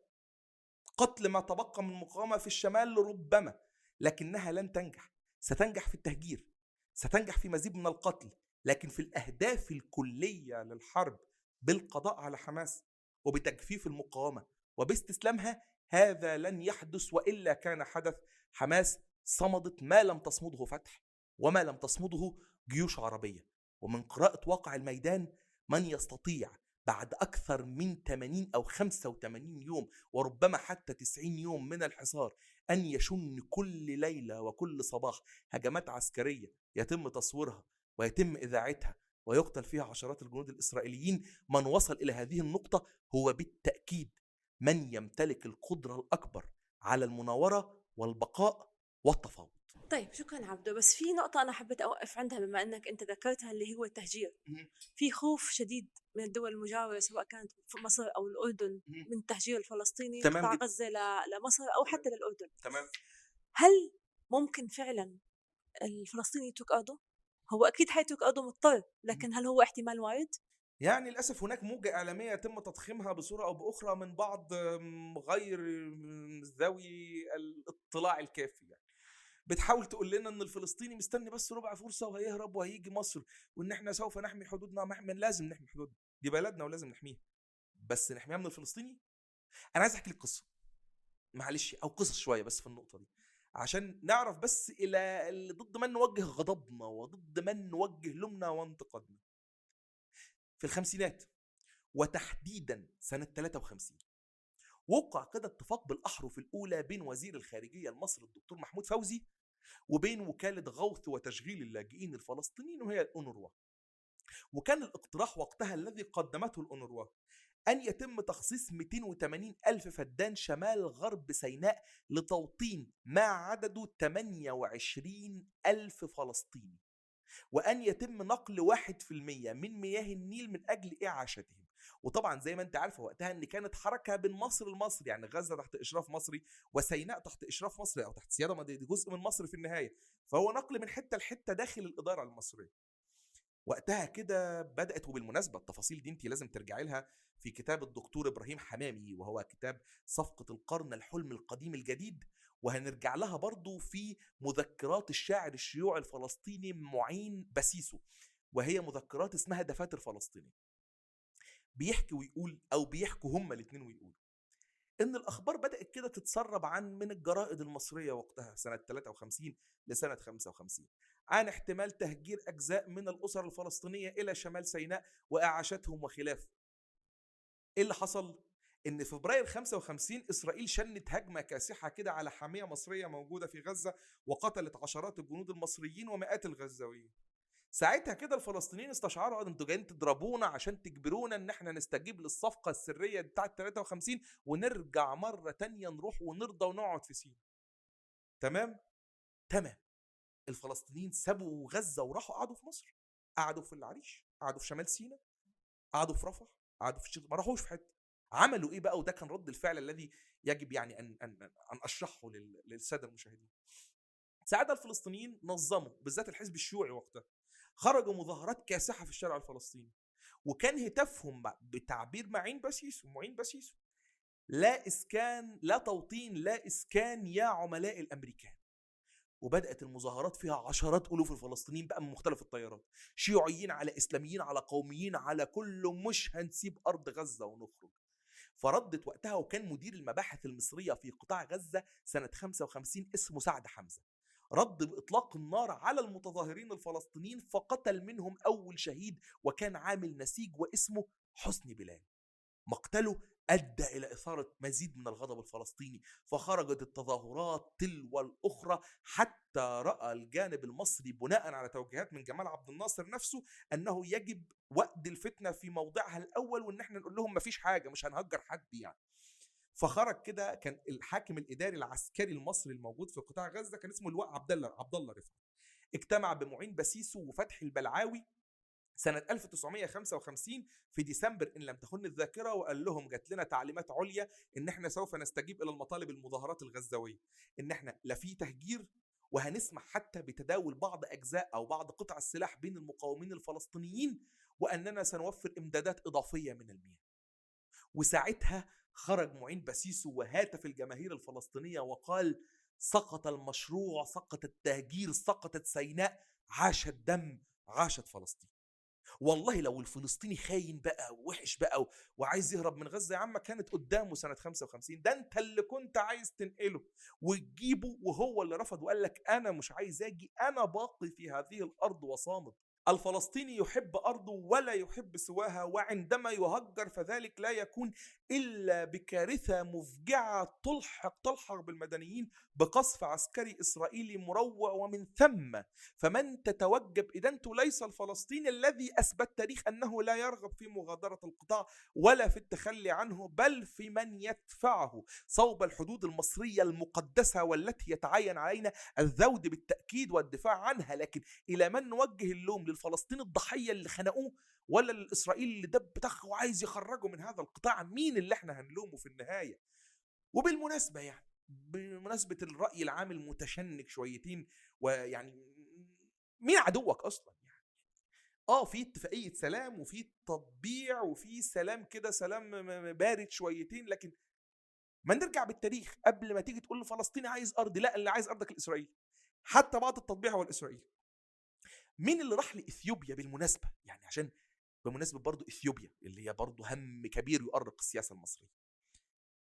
قتل ما تبقى من مقاومة في الشمال ربما لكنها لن تنجح. ستنجح في التهجير ستنجح في مزيد من القتل لكن في الأهداف الكلية للحرب بالقضاء على حماس وبتجفيف المقاومة وباستسلامها هذا لن يحدث وإلا كان حدث حماس صمدت ما لم تصمده فتح وما لم تصمده جيوش عربية. ومن قراءة واقع الميدان من يستطيع بعد أكثر من 80 أو 85 يوم وربما حتى 90 يوم من الحصار أن يشن كل ليلة وكل صباح هجمات عسكرية يتم تصويرها ويتم إذاعتها ويقتل فيها عشرات الجنود الإسرائيليين. من وصل إلى هذه النقطة هو بالتأكيد من يمتلك القدرة الأكبر على المناورة والبقاء والتفاوض. طيب شكرا عبدو. بس في نقطة أنا حبيت أوقف عندها بما أنك أنت ذكرتها اللي هو التهجير. في خوف شديد من الدول المجاورة سواء كانت في مصر أو الأردن من التهجير الفلسطيني قطاع غزة لمصر أو حتى للأردن. تمام. هل ممكن فعلا الفلسطيني يترك أرضه؟ هو أكيد حيترك أرضه مضطر لكن هل هو احتمال وارد؟ يعني للأسف هناك موجة إعلامية يتم تضخيمها بصورة أو بأخرى من بعض غير ذوي الاطلاع الكافي يعني. بتحاول تقول لنا إن الفلسطيني مستني بس ربع فرصة وهيهرب وهيجي مصر وإن إحنا سوف نحمي حدودنا محمي لازم نحمي حدودنا. دي بلدنا ولازم نحميها. بس نحميها من الفلسطيني؟ أنا عايز أحكي لك قصه معلش أو قصص شوية بس في النقطة دي. عشان نعرف بس إلى ضد من نوجه غضبنا وضد من نوجه لومنا وانتقادنا. في الخمسينات وتحديدا سنة 53 وقع كده اتفاق بالأحرف الأولى بين وزير الخارجية المصري الدكتور محمود فوزي وبين وكالة غوث وتشغيل اللاجئين الفلسطينيين وهي الأونروا. وكان الاقتراح وقتها الذي قدمته الأونروا أن يتم تخصيص 280 ألف فدان شمال غرب سيناء لتوطين ما عدده 28 ألف فلسطيني وأن يتم نقل 1% من مياه النيل من أجل إعاشتهم. وطبعا زي ما أنت عارفه وقتها إن كانت حركة بين مصر لمصر يعني غزة تحت إشراف مصري وسيناء تحت إشراف مصري أو تحت سياده دي جزء من مصر في النهاية. فهو نقل من حتة لحتة داخل الإدارة المصرية. وقتها كده بدأت وبالمناسبة التفاصيل دي أنت لازم ترجعي لها في كتاب الدكتور إبراهيم حمامي وهو كتاب صفقة القرن الحلم القديم الجديد. وهنرجع لها برضو في مذكرات الشاعر الشيوعي الفلسطيني معين بسيسو وهي مذكرات اسمها دفاتر فلسطيني. بيحكي ويقول أو بيحكوا هما الاثنين ويقولوا. إن الأخبار بدأت كده تتسرب عن من الجرائد المصرية وقتها سنة 53 لسنة 55 عن احتمال تهجير أجزاء من الأسر الفلسطينية إلى شمال سيناء وأعاشتهم وخلافه إيه اللي حصل؟ إن فبراير 55 إسرائيل شنت هجمة كاسحة كده على حاميه مصرية موجودة في غزة وقتلت عشرات الجنود المصريين ومئات الغزاويين. ساعتها كده الفلسطينيين استشعروا أنتوا جايين تضربونا عشان تجبرونا إن إحنا نستجيب للصفقة السرية بتاعه 53 ونرجع مرة تانية نروح ونرضى ونقعد في سينا. تمام؟ تمام. الفلسطينيين سابوا غزة وراحوا قعدوا في مصر. قعدوا في العريش، قعدوا في شمال سينا، قعدوا في رفح، قعدوا في ما راحوش في حتة. عملوا إيه بقى وده كان رد الفعل الذي يجب يعني أن أن أن أشرحه للسادة المشاهدين. ساعتها الفلسطينيين نظموا بالذات الحزب الشيوعي وقتها خرجوا مظاهرات كاسحة في الشارع الفلسطيني. وكان هتافهم بتعبير معين بسيسو معين بسيسو لا إسكان لا توطين لا إسكان يا عملاء الأمريكان. وبدأت المظاهرات فيها عشرات ألوف الفلسطينيين بقى من مختلف التيارات شيوعيين على إسلاميين على قوميين على كله مش هنسيب أرض غزة ونخرج. فردت وقتها وكان مدير المباحث المصرية في قطاع غزة سنة 55 اسمه سعد حمزة. رد بإطلاق النار على المتظاهرين الفلسطينيين فقتل منهم أول شهيد وكان عامل نسيج واسمه حسني بلال. مقتله أدى إلى إثارة مزيد من الغضب الفلسطيني فخرجت التظاهرات تلو الأخرى حتى رأى الجانب المصري بناء على توجيهات من جمال عبد الناصر نفسه أنه يجب وقد الفتنة في موضعها الأول وإن إحنا نقول لهم مفيش حاجة مش هنهجر حد يعني. فخرج كده كان الحاكم الإداري العسكري المصري الموجود في قطاع غزة كان اسمه اللواء عبد الله عبد الله رفعت. اجتمع بمعين بسيسو وفتحي البلعاوي سنة 1955 في ديسمبر إن لم تخن الذاكرة وقال لهم جات لنا تعليمات عليا إن إحنا سوف نستجيب إلى المطالب المظاهرات الغزاوية إن إحنا لا في تهجير وهنسمح حتى بتداول بعض أجزاء أو بعض قطع السلاح بين المقاومين الفلسطينيين وأننا سنوفر إمدادات إضافية من المياه. وساعتها خرج معين بسيسو وهاتف الجماهير الفلسطينية وقال سقط المشروع سقط التهجير سقطت سيناء عاش الدم عاشت فلسطين. والله لو الفلسطيني خاين بقى ووحش بقى وعايز يهرب من غزة يا عم كانت قدامه سنة 55 ده انت اللي كنت عايز تنقله وتجيبه وهو اللي رفض وقال لك أنا مش عايز أجي أنا باقي في هذه الأرض وصامد. الفلسطيني يحب أرضه ولا يحب سواها وعندما يهجر فذلك لا يكون إلا بكارثة مفجعة تلحق تلحق بالمدنيين بقصف عسكري إسرائيلي مروع ومن ثم. فمن تتوجب ادانته ليس الفلسطيني الذي أثبت تاريخ أنه لا يرغب في مغادرة القطاع ولا في التخلي عنه بل في من يدفعه. صوب الحدود المصرية المقدسة والتي يتعين علينا الذود بالتأكيد والدفاع عنها. لكن إلى من نوجه اللوم للفلسطيني الضحية اللي خنقوه ولا الإسرائيلي اللي دب طخ وعايز يخرجه من هذا القطاع مين اللي إحنا هنلومه في النهاية؟ وبالمناسبة يعني بمناسبة الرأي العام المتشنج شويتين ويعني مين عدوك أصلا يعني؟ آه في اتفاقية سلام وفي تطبيع وفي سلام كده سلام بارد شويتين لكن ما نرجع بالتاريخ قبل ما تيجي تقول لفلسطيني عايز ارضي لا اللي عايز أرضك الإسرائيلي حتى بعد التطبيع هو الإسرائيلي. مين اللي راح لإثيوبيا بالمناسبة؟ يعني عشان بمناسبة برضه إثيوبيا اللي هي برضه هم كبير يؤرق السياسة المصرية.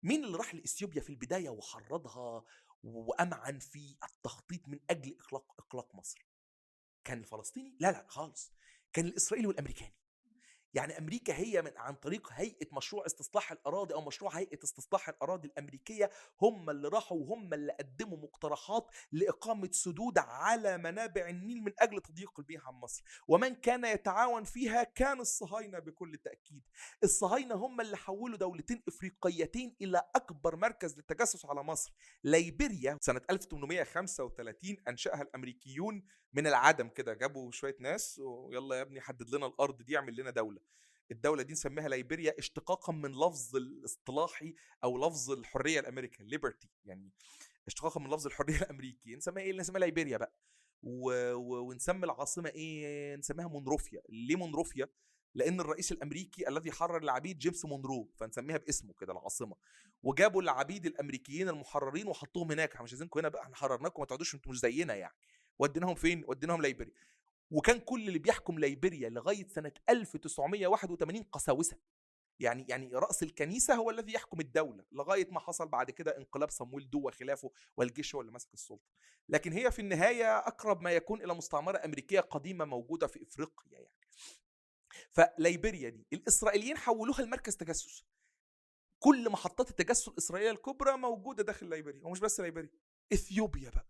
مين اللي راح لإثيوبيا في البداية وحرضها وأمعن في التخطيط من أجل اقلاق اقلاق مصر؟ كان الفلسطيني؟ لا لا خالص. كان الإسرائيلي والأمريكاني. يعني أمريكا هي من عن طريق هيئة مشروع استصلاح الأراضي أو مشروع هيئة استصلاح الأراضي الأمريكية هم اللي راحوا وهم اللي قدموا مقترحات لإقامة سدود على منابع النيل من أجل تضييق البيئة عن مصر. ومن كان يتعاون فيها كان الصهاينة بكل تأكيد. الصهاينة هم اللي حولوا دولتين إفريقيتين إلى أكبر مركز للتجسس على مصر. ليبيريا سنة 1835 أنشأها الأمريكيون من العدم كده جابوا شوية ناس ويلا يا ابني حدد لنا الأرض دي اعمل لنا دولة. الدولة دي نسميها ليبيريا اشتقاقا من لفظ الاصطلاحي أو لفظ الحرية الأمريكان liberty يعني اشتقاقا من لفظ الحرية الأمريكي. نسميها إيه؟ نسميها ليبيريا بقى. و... و... ونسمي العاصمة إيه؟ نسميها مونروفيا. ليه مونروفيا؟ لأن الرئيس الأمريكي الذي حرر العبيد جيمس مونرو فنسميها باسمه كده العاصمة. وجابوا العبيد الأمريكيين المحررين وحطوهم هناك. إحنا مش عايزينكم هنا بقى إحنا حررناكم ما تقعدوش أنتوا مش زينا يعني. وديناهم فين؟ وديناهم ليبيريا. وكان كل اللي بيحكم ليبيريا لغاية سنة 1981 قساوسة. يعني يعني رأس الكنيسة هو الذي يحكم الدولة لغاية ما حصل بعد كده انقلاب صمويل دو وخلافه والجيش هو اللي ماسك السلطة. لكن هي في النهاية أقرب ما يكون إلى مستعمرة أمريكية قديمة موجودة في إفريقيا يعني. فليبيريا دي الإسرائيليين حولوها لمركز تجسس. كل محطات التجسس الإسرائيلية الكبرى موجودة داخل ليبيريا ومش بس ليبيريا إثيوبيا بقى.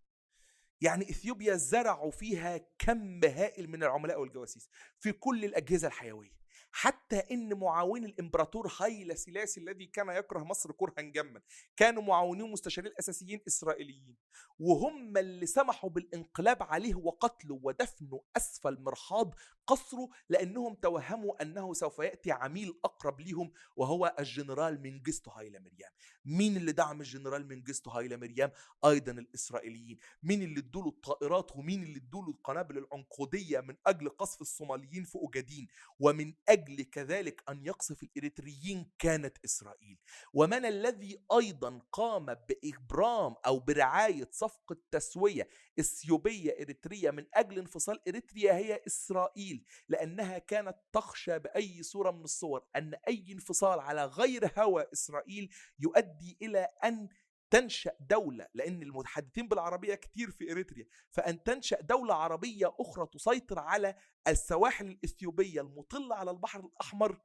يعني إثيوبيا زرعوا فيها كم هائل من العملاء والجواسيس في كل الأجهزة الحيوية. حتى إن معاون الإمبراطور هايلا سيلاسي الذي كان يكره مصر كرها جما كانوا معاونين مستشارين أساسيين إسرائيليين وهم اللي سمحوا بالإنقلاب عليه وقتله ودفنه أسفل مرحاض قصره لأنهم توهموا أنه سوف يأتي عميل أقرب ليهم وهو الجنرال منجستو هايلا مريم. مين اللي دعم الجنرال منجستو هايلا مريم؟ أيضا الإسرائيليين. مين اللي ادوا الطائرات ومين اللي ادوا القنابل العنقودية من أجل قصف الصوماليين في أوجادين؟ ومن أجل كذلك أن يقصف الإريتريين كانت إسرائيل. ومن الذي أيضا قام بإبرام أو برعاية صفقه تسويه إثيوبية إريترية من أجل انفصال إريتريا هي إسرائيل لأنها كانت تخشى بأي صورة من الصور أن أي انفصال على غير هوى إسرائيل يؤدي إلى أن تنشأ دولة لأن المتحدثين بالعربية كتير في إريتريا. فأن تنشأ دولة عربية أخرى تسيطر على السواحل الإثيوبية المطلة على البحر الأحمر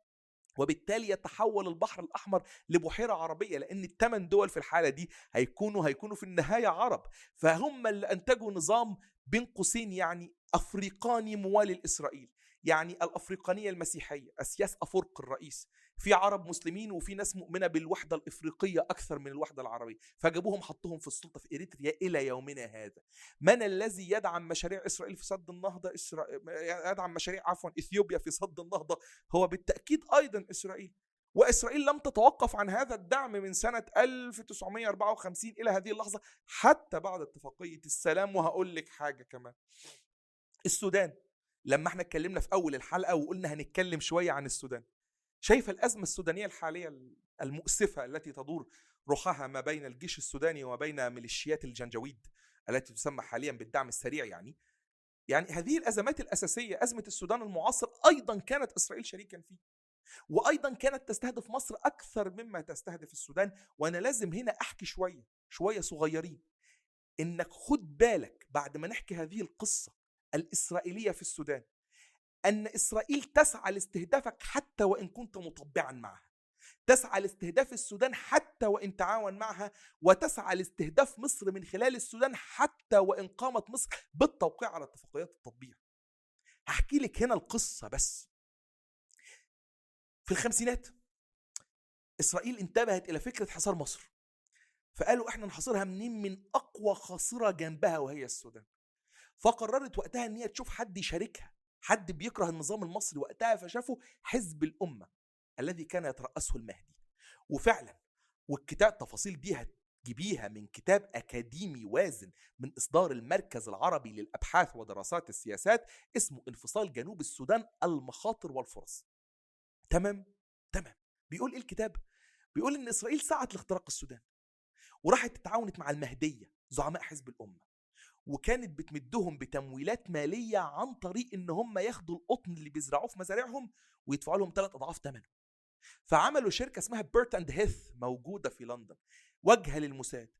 وبالتالي يتحول البحر الأحمر لبحيرة عربية لأن الثمان دول في الحالة دي هيكونوا هيكونوا في النهاية عرب. فهم اللي أنتجوا نظام بين قوسين يعني أفريقاني موالي لإسرائيل يعني الأفريقانية المسيحية أسياس افرق الرئيس. في عرب مسلمين وفي ناس مؤمنة بالوحدة الإفريقية أكثر من الوحدة العربية. فجابوهم حطوهم في السلطة في إريتريا إلى يومنا هذا. من الذي يدعم مشاريع إسرائيل في سد النهضة؟ إسرا... يدعم مشاريع عفوا إثيوبيا في سد النهضة. هو بالتأكيد أيضا إسرائيل. وإسرائيل لم تتوقف عن هذا الدعم من سنة 1954 إلى هذه اللحظة حتى بعد اتفاقية السلام. وهقول لك حاجة كمان. السودان لما إحنا اتكلمنا في أول الحلقة وقلنا هنتكلم شوية عن السودان شايف الأزمة السودانية الحالية المؤسفة التي تدور رخاها ما بين الجيش السوداني وما بين ميليشيات الجنجويد التي تسمى حاليا بالدعم السريع يعني. يعني هذه الأزمات الأساسية أزمة السودان المعاصر أيضا كانت إسرائيل شريكا فيه. وأيضا كانت تستهدف مصر أكثر مما تستهدف السودان. وأنا لازم هنا أحكي شوية شوية صغيرين. إنك خد بالك بعد ما نحكي هذه القصة الإسرائيلية في السودان. أن إسرائيل تسعى لاستهدافك حتى وإن كنت مطبعا معها. تسعى لاستهداف السودان حتى وإن تعاون معها وتسعى لاستهداف مصر من خلال السودان حتى وإن قامت مصر بالتوقيع على اتفاقيات التطبيع. هحكي لك هنا القصة بس. في الخمسينات إسرائيل انتبهت إلى فكرة حصار مصر فقالوا إحنا نحاصرها منين؟ من أقوى خاصرة جنبها وهي السودان. فقررت وقتها إن هي تشوف حد يشاركها. حد بيكره النظام المصري وقتها فشافوا حزب الأمة الذي كان يترأسه المهدي. وفعلا والكتاب تفاصيل دي هتجيبيها من كتاب أكاديمي وازن من إصدار المركز العربي للأبحاث ودراسات السياسات اسمه انفصال جنوب السودان المخاطر والفرص. تمام؟ تمام. بيقول إيه الكتاب؟ بيقول إن إسرائيل سعت لاختراق السودان وراحت تتعاونت مع المهدية زعماء حزب الأمة. وكانت بتمدهم بتمويلات مالية عن طريق إن هم ياخدوا القطن اللي بيزرعوه في مزارعهم ويدفعوا لهم ثلاث أضعاف ثمنه فعملوا شركة اسمها بيرت أند هيث موجودة في لندن واجهة للموساد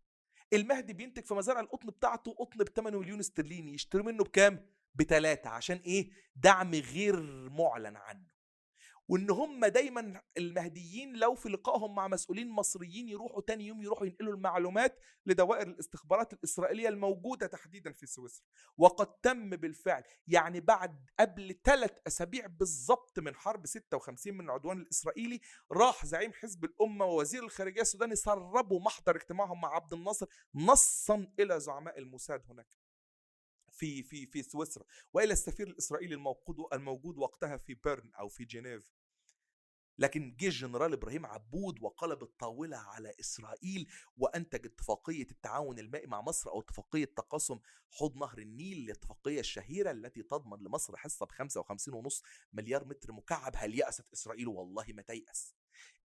المهدي بينتج في مزارع القطن بتاعته قطن ب 8 مليون استرليني يشتروا منه بكام؟ بتلاتة عشان إيه؟ دعم غير معلن عنه وإن هم دايما المهديين لو في لقائهم مع مسؤولين مصريين يروحوا تاني يوم يروحوا ينقلوا المعلومات لدوائر الاستخبارات الإسرائيلية الموجودة تحديدا في سويسرا. وقد تم بالفعل يعني بعد قبل ثلاث أسابيع بالظبط من حرب 56 من العدوان الإسرائيلي راح زعيم حزب الأمة ووزير الخارجية السوداني سربوا محضر اجتماعهم مع عبد الناصر نصا إلى زعماء الموساد هناك في في في سويسرا. وإلى السفير الإسرائيلي الموجود الموجود وقتها في بيرن أو في جنيف. لكن جه الجنرال إبراهيم عبود وقلب الطاولة على إسرائيل وأنتج اتفاقية التعاون المائي مع مصر أو اتفاقية تقاسم حوض نهر النيل الاتفاقيه الشهيرة التي تضمن لمصر حصة ب 55.5 مليار متر مكعب. هل يأست إسرائيل؟ والله ما تيأس.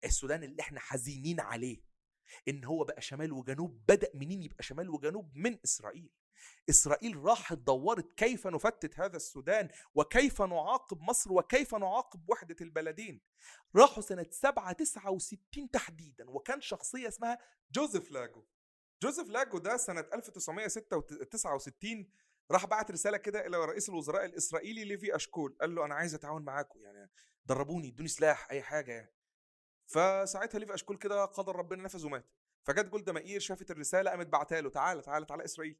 السودان اللي إحنا حزينين عليه إن هو بقى شمال وجنوب بدأ منين يبقى شمال وجنوب؟ من إسرائيل. إسرائيل راحت دورت كيف نفتت هذا السودان وكيف نعاقب مصر وكيف نعاقب وحدة البلدين. راحوا سنة 7 69 تحديدا وكان شخصية اسمها جوزيف لاجو. جوزيف لاجو ده سنة 1969 راح بعت رسالة كده إلى رئيس الوزراء الإسرائيلي ليفي أشكول قال له أنا عايز أتعاون معاكم يعني دربوني إدوني سلاح أي حاجة يعني. فساعتها ليفي أشكول كده قدر ربنا نفذ ومات. فجت جولدا مائير شافت الرسالة قامت بعتها له تعالى تعالى تعالى إسرائيل.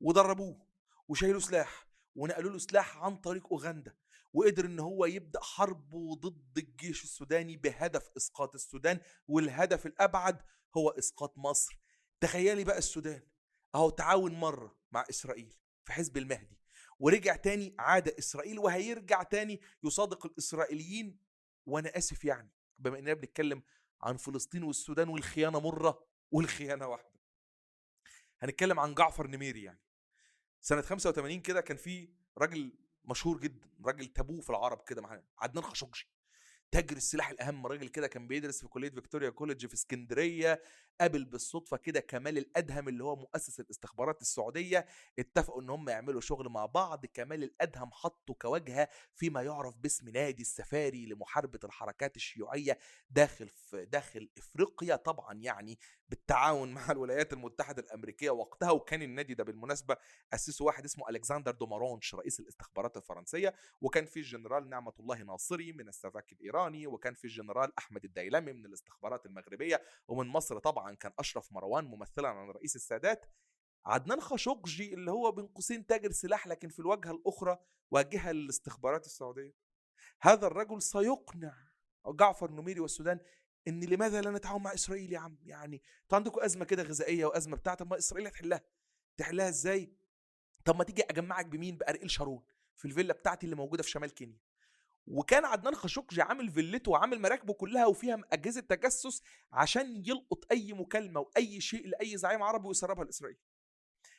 ودربوه وشايلوا سلاح ونقلوا له سلاح عن طريق أوغندا وقدر إن هو يبدأ حربه ضد الجيش السوداني بهدف إسقاط السودان والهدف الأبعد هو إسقاط مصر. تخيلي بقى السودان أهو تعاون مرة مع إسرائيل في حزب المهدي ورجع تاني عاد إسرائيل وهيرجع تاني يصادق الإسرائيليين. وأنا آسف يعني بما إننا بنتكلم عن فلسطين والسودان والخيانة مرة والخيانة واحدة. هنتكلم عن جعفر نميري يعني. سنة 85 كده كان في راجل مشهور جدا راجل تابوه في العرب كده عدنان خاشقجي. تاجر السلاح الأهم راجل كده كان بيدرس في كلية فيكتوريا كوليدج في اسكندرية قابل بالصدفة كده كمال الأدهم اللي هو مؤسس الاستخبارات السعودية اتفقوا إن هم يعملوا شغل مع بعض كمال الأدهم حطه كواجهة فيما يعرف باسم نادي السفاري لمحاربة الحركات الشيوعية داخل داخل إفريقيا طبعا يعني بالتعاون مع الولايات المتحدة الأمريكية وقتها وكان النادي ده بالمناسبة اسسه واحد اسمه الكسندر دومارانش رئيس الإستخبارات الفرنسية وكان في الجنرال نعمة الله ناصري من السافاك الإيراني وكان في الجنرال أحمد الديلمي من الإستخبارات المغربية ومن مصر طبعا كان أشرف مروان ممثلا عن رئيس السادات. عدنان خاشقجي اللي هو بين قوسين تاجر سلاح لكن في الواجهة الأخرى واجهة للاستخبارات السعودية. هذا الرجل سيقنع جعفر نميري والسودان إن لماذا لا نتعاون مع إسرائيل يا عم؟ يعني أنتوا عندكم أزمة كده غذائية وأزمة بتاعت ما إسرائيل هتحلها. تحلها إزاي؟ طب ما تيجي أجمعك بمين؟ بارئيل شارون في الفيلا بتاعتي اللي موجودة في شمال كينيا. وكان عدنان خاشقجي عامل فيلته وعامل مراكبه كلها وفيها أجهزة تجسس عشان يلقط أي مكالمة وأي شيء لأي زعيم عربي ويسربها لإسرائيل.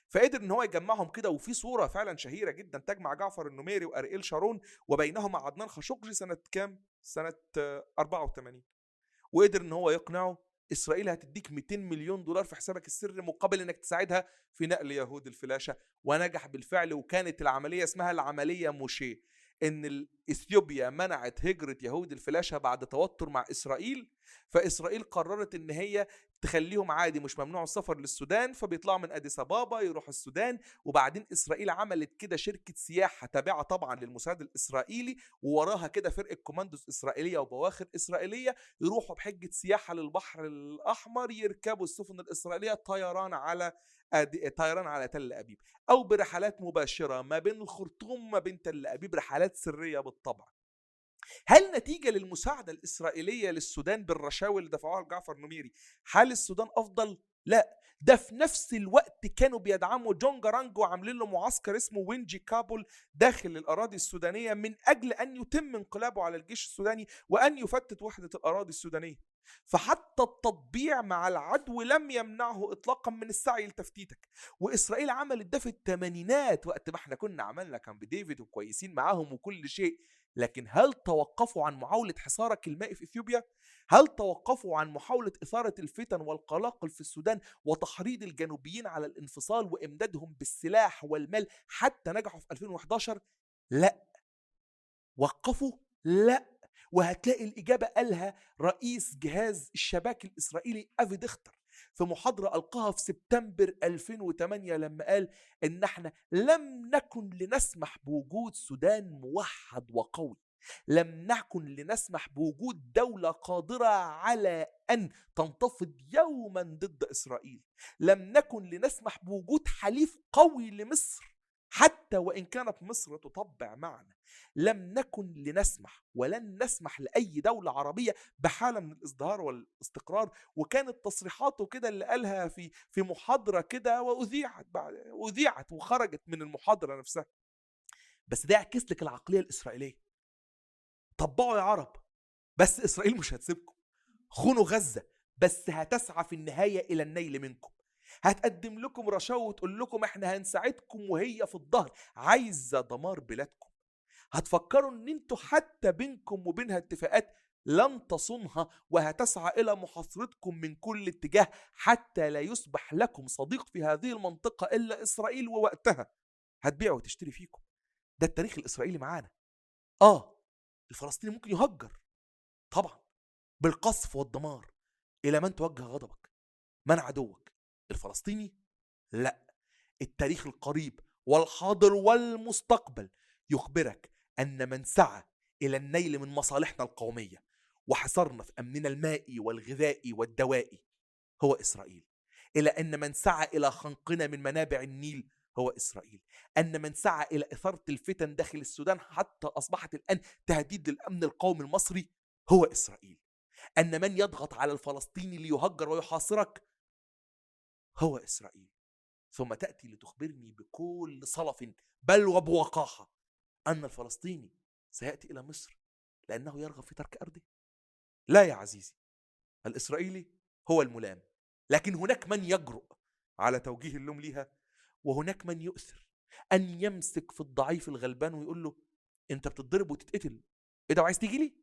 فقدر إن هو يجمعهم كده وفي صورة فعلا شهيرة جدا تجمع جعفر النميري وارئيل شارون وبينهما عدنان خاشقجي سنة كام؟ سنة 84 وقدر إن هو يقنعه إسرائيل هتديك 200 مليون دولار في حسابك السري مقابل إنك تساعدها في نقل يهود الفلاشة ونجح بالفعل وكانت العملية اسمها العملية موشي إن إثيوبيا منعت هجرة يهود الفلاشة بعد توتر مع إسرائيل فإسرائيل قررت إن هي تخليهم عادي مش ممنوع السفر للسودان فبيطلعوا من أديس أبابا يروحوا السودان. وبعدين إسرائيل عملت كده شركة سياحة تابعة طبعا للموساد الإسرائيلي ووراها كده فرقة كوماندوز إسرائيلية وبواخر إسرائيلية يروحوا بحجة سياحة للبحر الأحمر يركبوا السفن الإسرائيلية طيران على طيران على تل أبيب أو برحلات مباشرة ما بين الخرطوم ما بين تل أبيب رحلات سرية بالطبع هل نتيجة للمساعدة الإسرائيلية للسودان بالرشاوي اللي دفعوها لجعفر نميري هل السودان أفضل؟ لا ده في نفس الوقت كانوا بيدعموا جون جارانج وعاملين له معسكر اسمه وينجي كابول داخل الأراضي السودانية من أجل أن يتم انقلابه على الجيش السوداني وأن يفتت وحدة الأراضي السودانية فحتى التطبيع مع العدو لم يمنعه اطلاقا من السعي لتفتيتك وإسرائيل عملت ده في الثمانينات وقت ما إحنا كنا عملنا كامب ديفيد وكويسين معاهم وكل شيء لكن هل توقفوا عن محاولة حصارك المائي في إثيوبيا؟ هل توقفوا عن محاولة إثارة الفتن والقلاقل في السودان وتحريض الجنوبيين على الانفصال وإمدادهم بالسلاح والمال حتى نجحوا في 2011؟ لا وقفوا؟ لا وهتلاقي الإجابة قالها رئيس جهاز الشباك الإسرائيلي أفي دختر في محاضرة ألقاها في سبتمبر 2008 لما قال إن إحنا لم نكن لنسمح بوجود سودان موحد وقوي. لم نكن لنسمح بوجود دولة قادرة على أن تنتفض يوما ضد إسرائيل. لم نكن لنسمح بوجود حليف قوي لمصر. حتى وإن كانت مصر تطبع معنا لم نكن لنسمح ولن نسمح لأي دولة عربية بحالة من الإزدهار والاستقرار وكانت تصريحاته كده اللي قالها في في محاضرة كده وأذيعت بعد أذيعت وخرجت من المحاضرة نفسها. بس ده يعكس لك العقلية الإسرائيلية. طبقوا يا عرب بس إسرائيل مش هتسيبكم. خونوا غزة بس هتسعى في النهاية إلى النيل منكم. هتقدم لكم رشاوى وتقول لكم إحنا هنساعدكم وهي في الظهر. عايزة دمار بلادكم. هتفكروا إن أنتوا حتى بينكم وبينها اتفاقات لن تصونها وهتسعى إلى محاصرتكم من كل اتجاه حتى لا يصبح لكم صديق في هذه المنطقة إلا إسرائيل ووقتها. هتبيع وتشتري فيكم. ده التاريخ الإسرائيلي معانا. آه الفلسطيني ممكن يهجر. طبعا. بالقصف والدمار. إلى من توجه غضبك؟ من عدوك؟ الفلسطيني؟ لأ التاريخ القريب والحاضر والمستقبل يخبرك أن من سعى إلى النيل من مصالحنا القومية وحصرنا في أمننا المائي والغذائي والدوائي هو إسرائيل. إلى أن من سعى إلى خنقنا من منابع النيل هو إسرائيل. أن من سعى إلى إثارة الفتن داخل السودان حتى أصبحت الآن تهديد للأمن القومي المصري هو إسرائيل. أن من يضغط على الفلسطيني ليهجر ويحاصرك هو إسرائيل ثم تأتي لتخبرني بكل صلف بل وبوقاحة أن الفلسطيني سيأتي إلى مصر لأنه يرغب في ترك أرضه. لا يا عزيزي الإسرائيلي هو الملام لكن هناك من يجرؤ على توجيه اللوم ليها وهناك من يؤثر. أن يمسك في الضعيف الغلبان ويقول له أنت بتتضرب وتتقتل إيه ده وعايز تيجي لي؟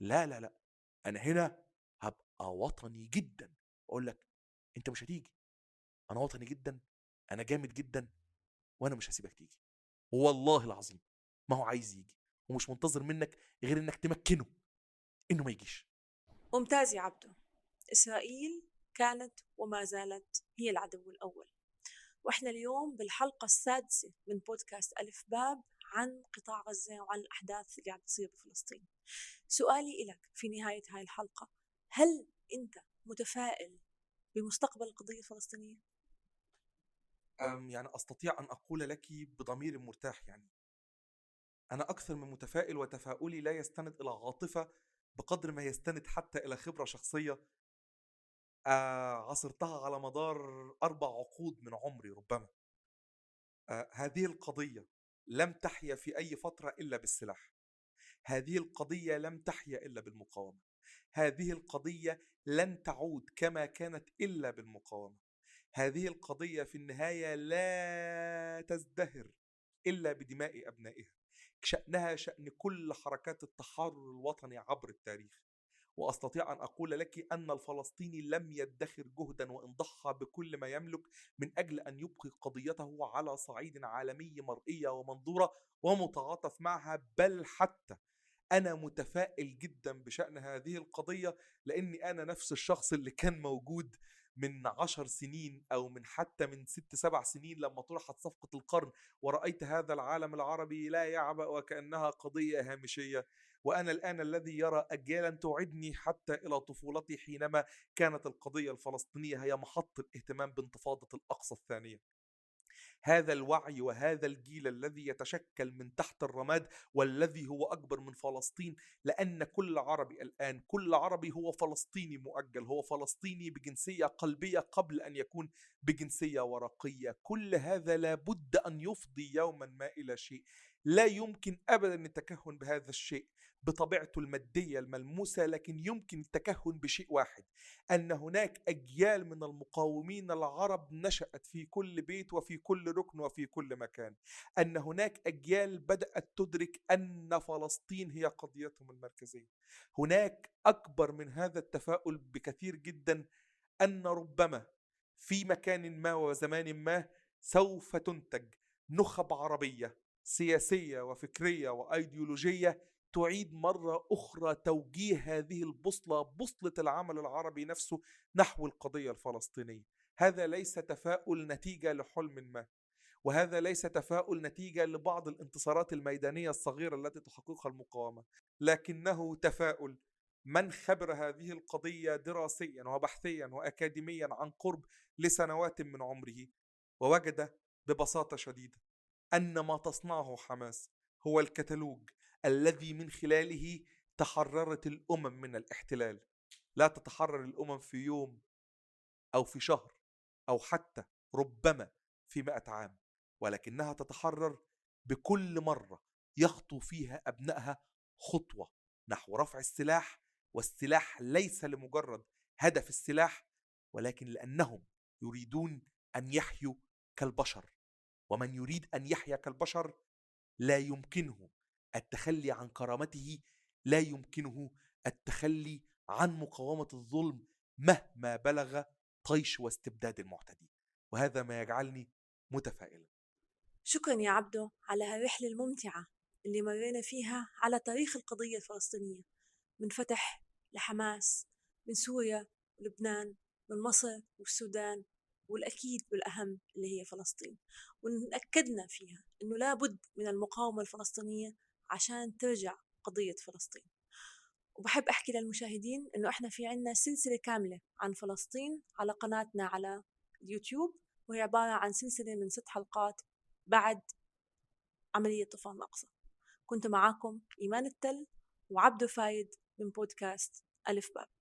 لا لا لا أنا هنا هبقى وطني جدا أقول لك أنت مش هتيجي. أنا وطني جدا أنا جامد جدا وأنا مش هسيبك تيجي. والله العظيم ما هو عايز يجي ومش منتظر منك غير إنك تمكنه إنه ما يجيش. ممتاز يا عبدو. إسرائيل كانت وما زالت هي العدو الأول. وإحنا اليوم بالحلقة السادسة من بودكاست ألف باب عن قطاع غزة وعن الأحداث اللي عم تصير بفلسطين. سؤالي لك في نهاية هاي الحلقة هل أنت متفائل بمستقبل القضية الفلسطينية؟ يعني أستطيع أن أقول لك بضمير مرتاح يعني. أنا أكثر من متفائل وتفاؤلي لا يستند إلى عاطفة بقدر ما يستند حتى إلى خبرة شخصية. آه عصرتها على مدار أربع عقود من عمري ربما. آه هذه القضية لم تحيا في أي فترة إلا بالسلاح. هذه القضية لم تحيا إلا بالمقاومة. هذه القضية لن تعود كما كانت إلا بالمقاومة. هذه القضية في النهاية لا تزدهر إلا بدماء أبنائها شأنها شأن كل حركات التحرر الوطني عبر التاريخ. وأستطيع أن أقول لك أن الفلسطيني لم يدخر جهدا وإن ضحى بكل ما يملك من أجل أن يبقي قضيته على صعيد عالمي مرئية ومنظورة ومتعاطف معها بل حتى أنا متفائل جدا بشأن هذه القضية لأني أنا نفس الشخص اللي كان موجود من عشر سنين أو من حتى من ست سبع سنين لما طرحت صفقة القرن ورأيت هذا العالم العربي لا يعبأ وكأنها قضية هامشية. وأنا الآن الذي يرى أجيالا تعدني حتى إلى طفولتي حينما كانت القضية الفلسطينية هي محط الاهتمام بانتفاضة الأقصى الثانية. هذا الوعي وهذا الجيل الذي يتشكل من تحت الرماد والذي هو أكبر من فلسطين لأن كل عربي الآن كل عربي هو فلسطيني مؤجل هو فلسطيني بجنسية قلبية قبل أن يكون بجنسية ورقية. كل هذا لابد أن يفضي يوما ما إلى شيء. لا يمكن ابدا التكهن بهذا الشيء بطبيعته المادية الملموسة لكن يمكن التكهن بشيء واحد أن هناك أجيال من المقاومين العرب نشأت في كل بيت وفي كل ركن وفي كل مكان أن هناك أجيال بدأت تدرك أن فلسطين هي قضيتهم المركزية. هناك أكبر من هذا التفاؤل بكثير جدا أن ربما في مكان ما وزمان ما سوف تنتج نخب عربية سياسية وفكرية وأيديولوجية تعيد مرة أخرى توجيه هذه البوصلة بوصلة العمل العربي نفسه نحو القضية الفلسطينية. هذا ليس تفاؤل نتيجة لحلم ما وهذا ليس تفاؤل نتيجة لبعض الانتصارات الميدانية الصغيرة التي تحققها المقاومة لكنه تفاؤل. من خبر هذه القضية دراسيا وبحثيا وأكاديميا عن قرب لسنوات من عمره ووجد ببساطة شديدة. أن ما تصنعه حماس هو الكتالوج الذي من خلاله تحررت الأمم من الاحتلال. لا تتحرر الأمم في يوم أو في شهر أو حتى ربما في مئة عام ولكنها تتحرر بكل مرة يخطو فيها أبنائها خطوة نحو رفع السلاح والسلاح ليس لمجرد هدف السلاح ولكن لأنهم يريدون أن يحيوا كالبشر. ومن يريد أن يحيا كالبشر لا يمكنه التخلي عن كرامته لا يمكنه التخلي عن مقاومة الظلم مهما بلغ طيش واستبداد المعتدي. وهذا ما يجعلني متفائلا. شكرا يا عبدو على هالرحلة الممتعة اللي مرينا فيها على تاريخ القضية الفلسطينية من فتح لحماس من سوريا ولبنان من مصر والسودان والأكيد بالأهم اللي هي فلسطين. ونأكدنا فيها أنه لابد من المقاومة الفلسطينية عشان ترجع قضية فلسطين. وبحب أحكي للمشاهدين أنه إحنا في عنا سلسلة كاملة عن فلسطين على قناتنا على اليوتيوب وهي عبارة عن سلسلة من ست حلقات بعد عملية طوفان الأقصى. كنت معاكم إيمان التل وعبدو فايد من بودكاست ألف باب.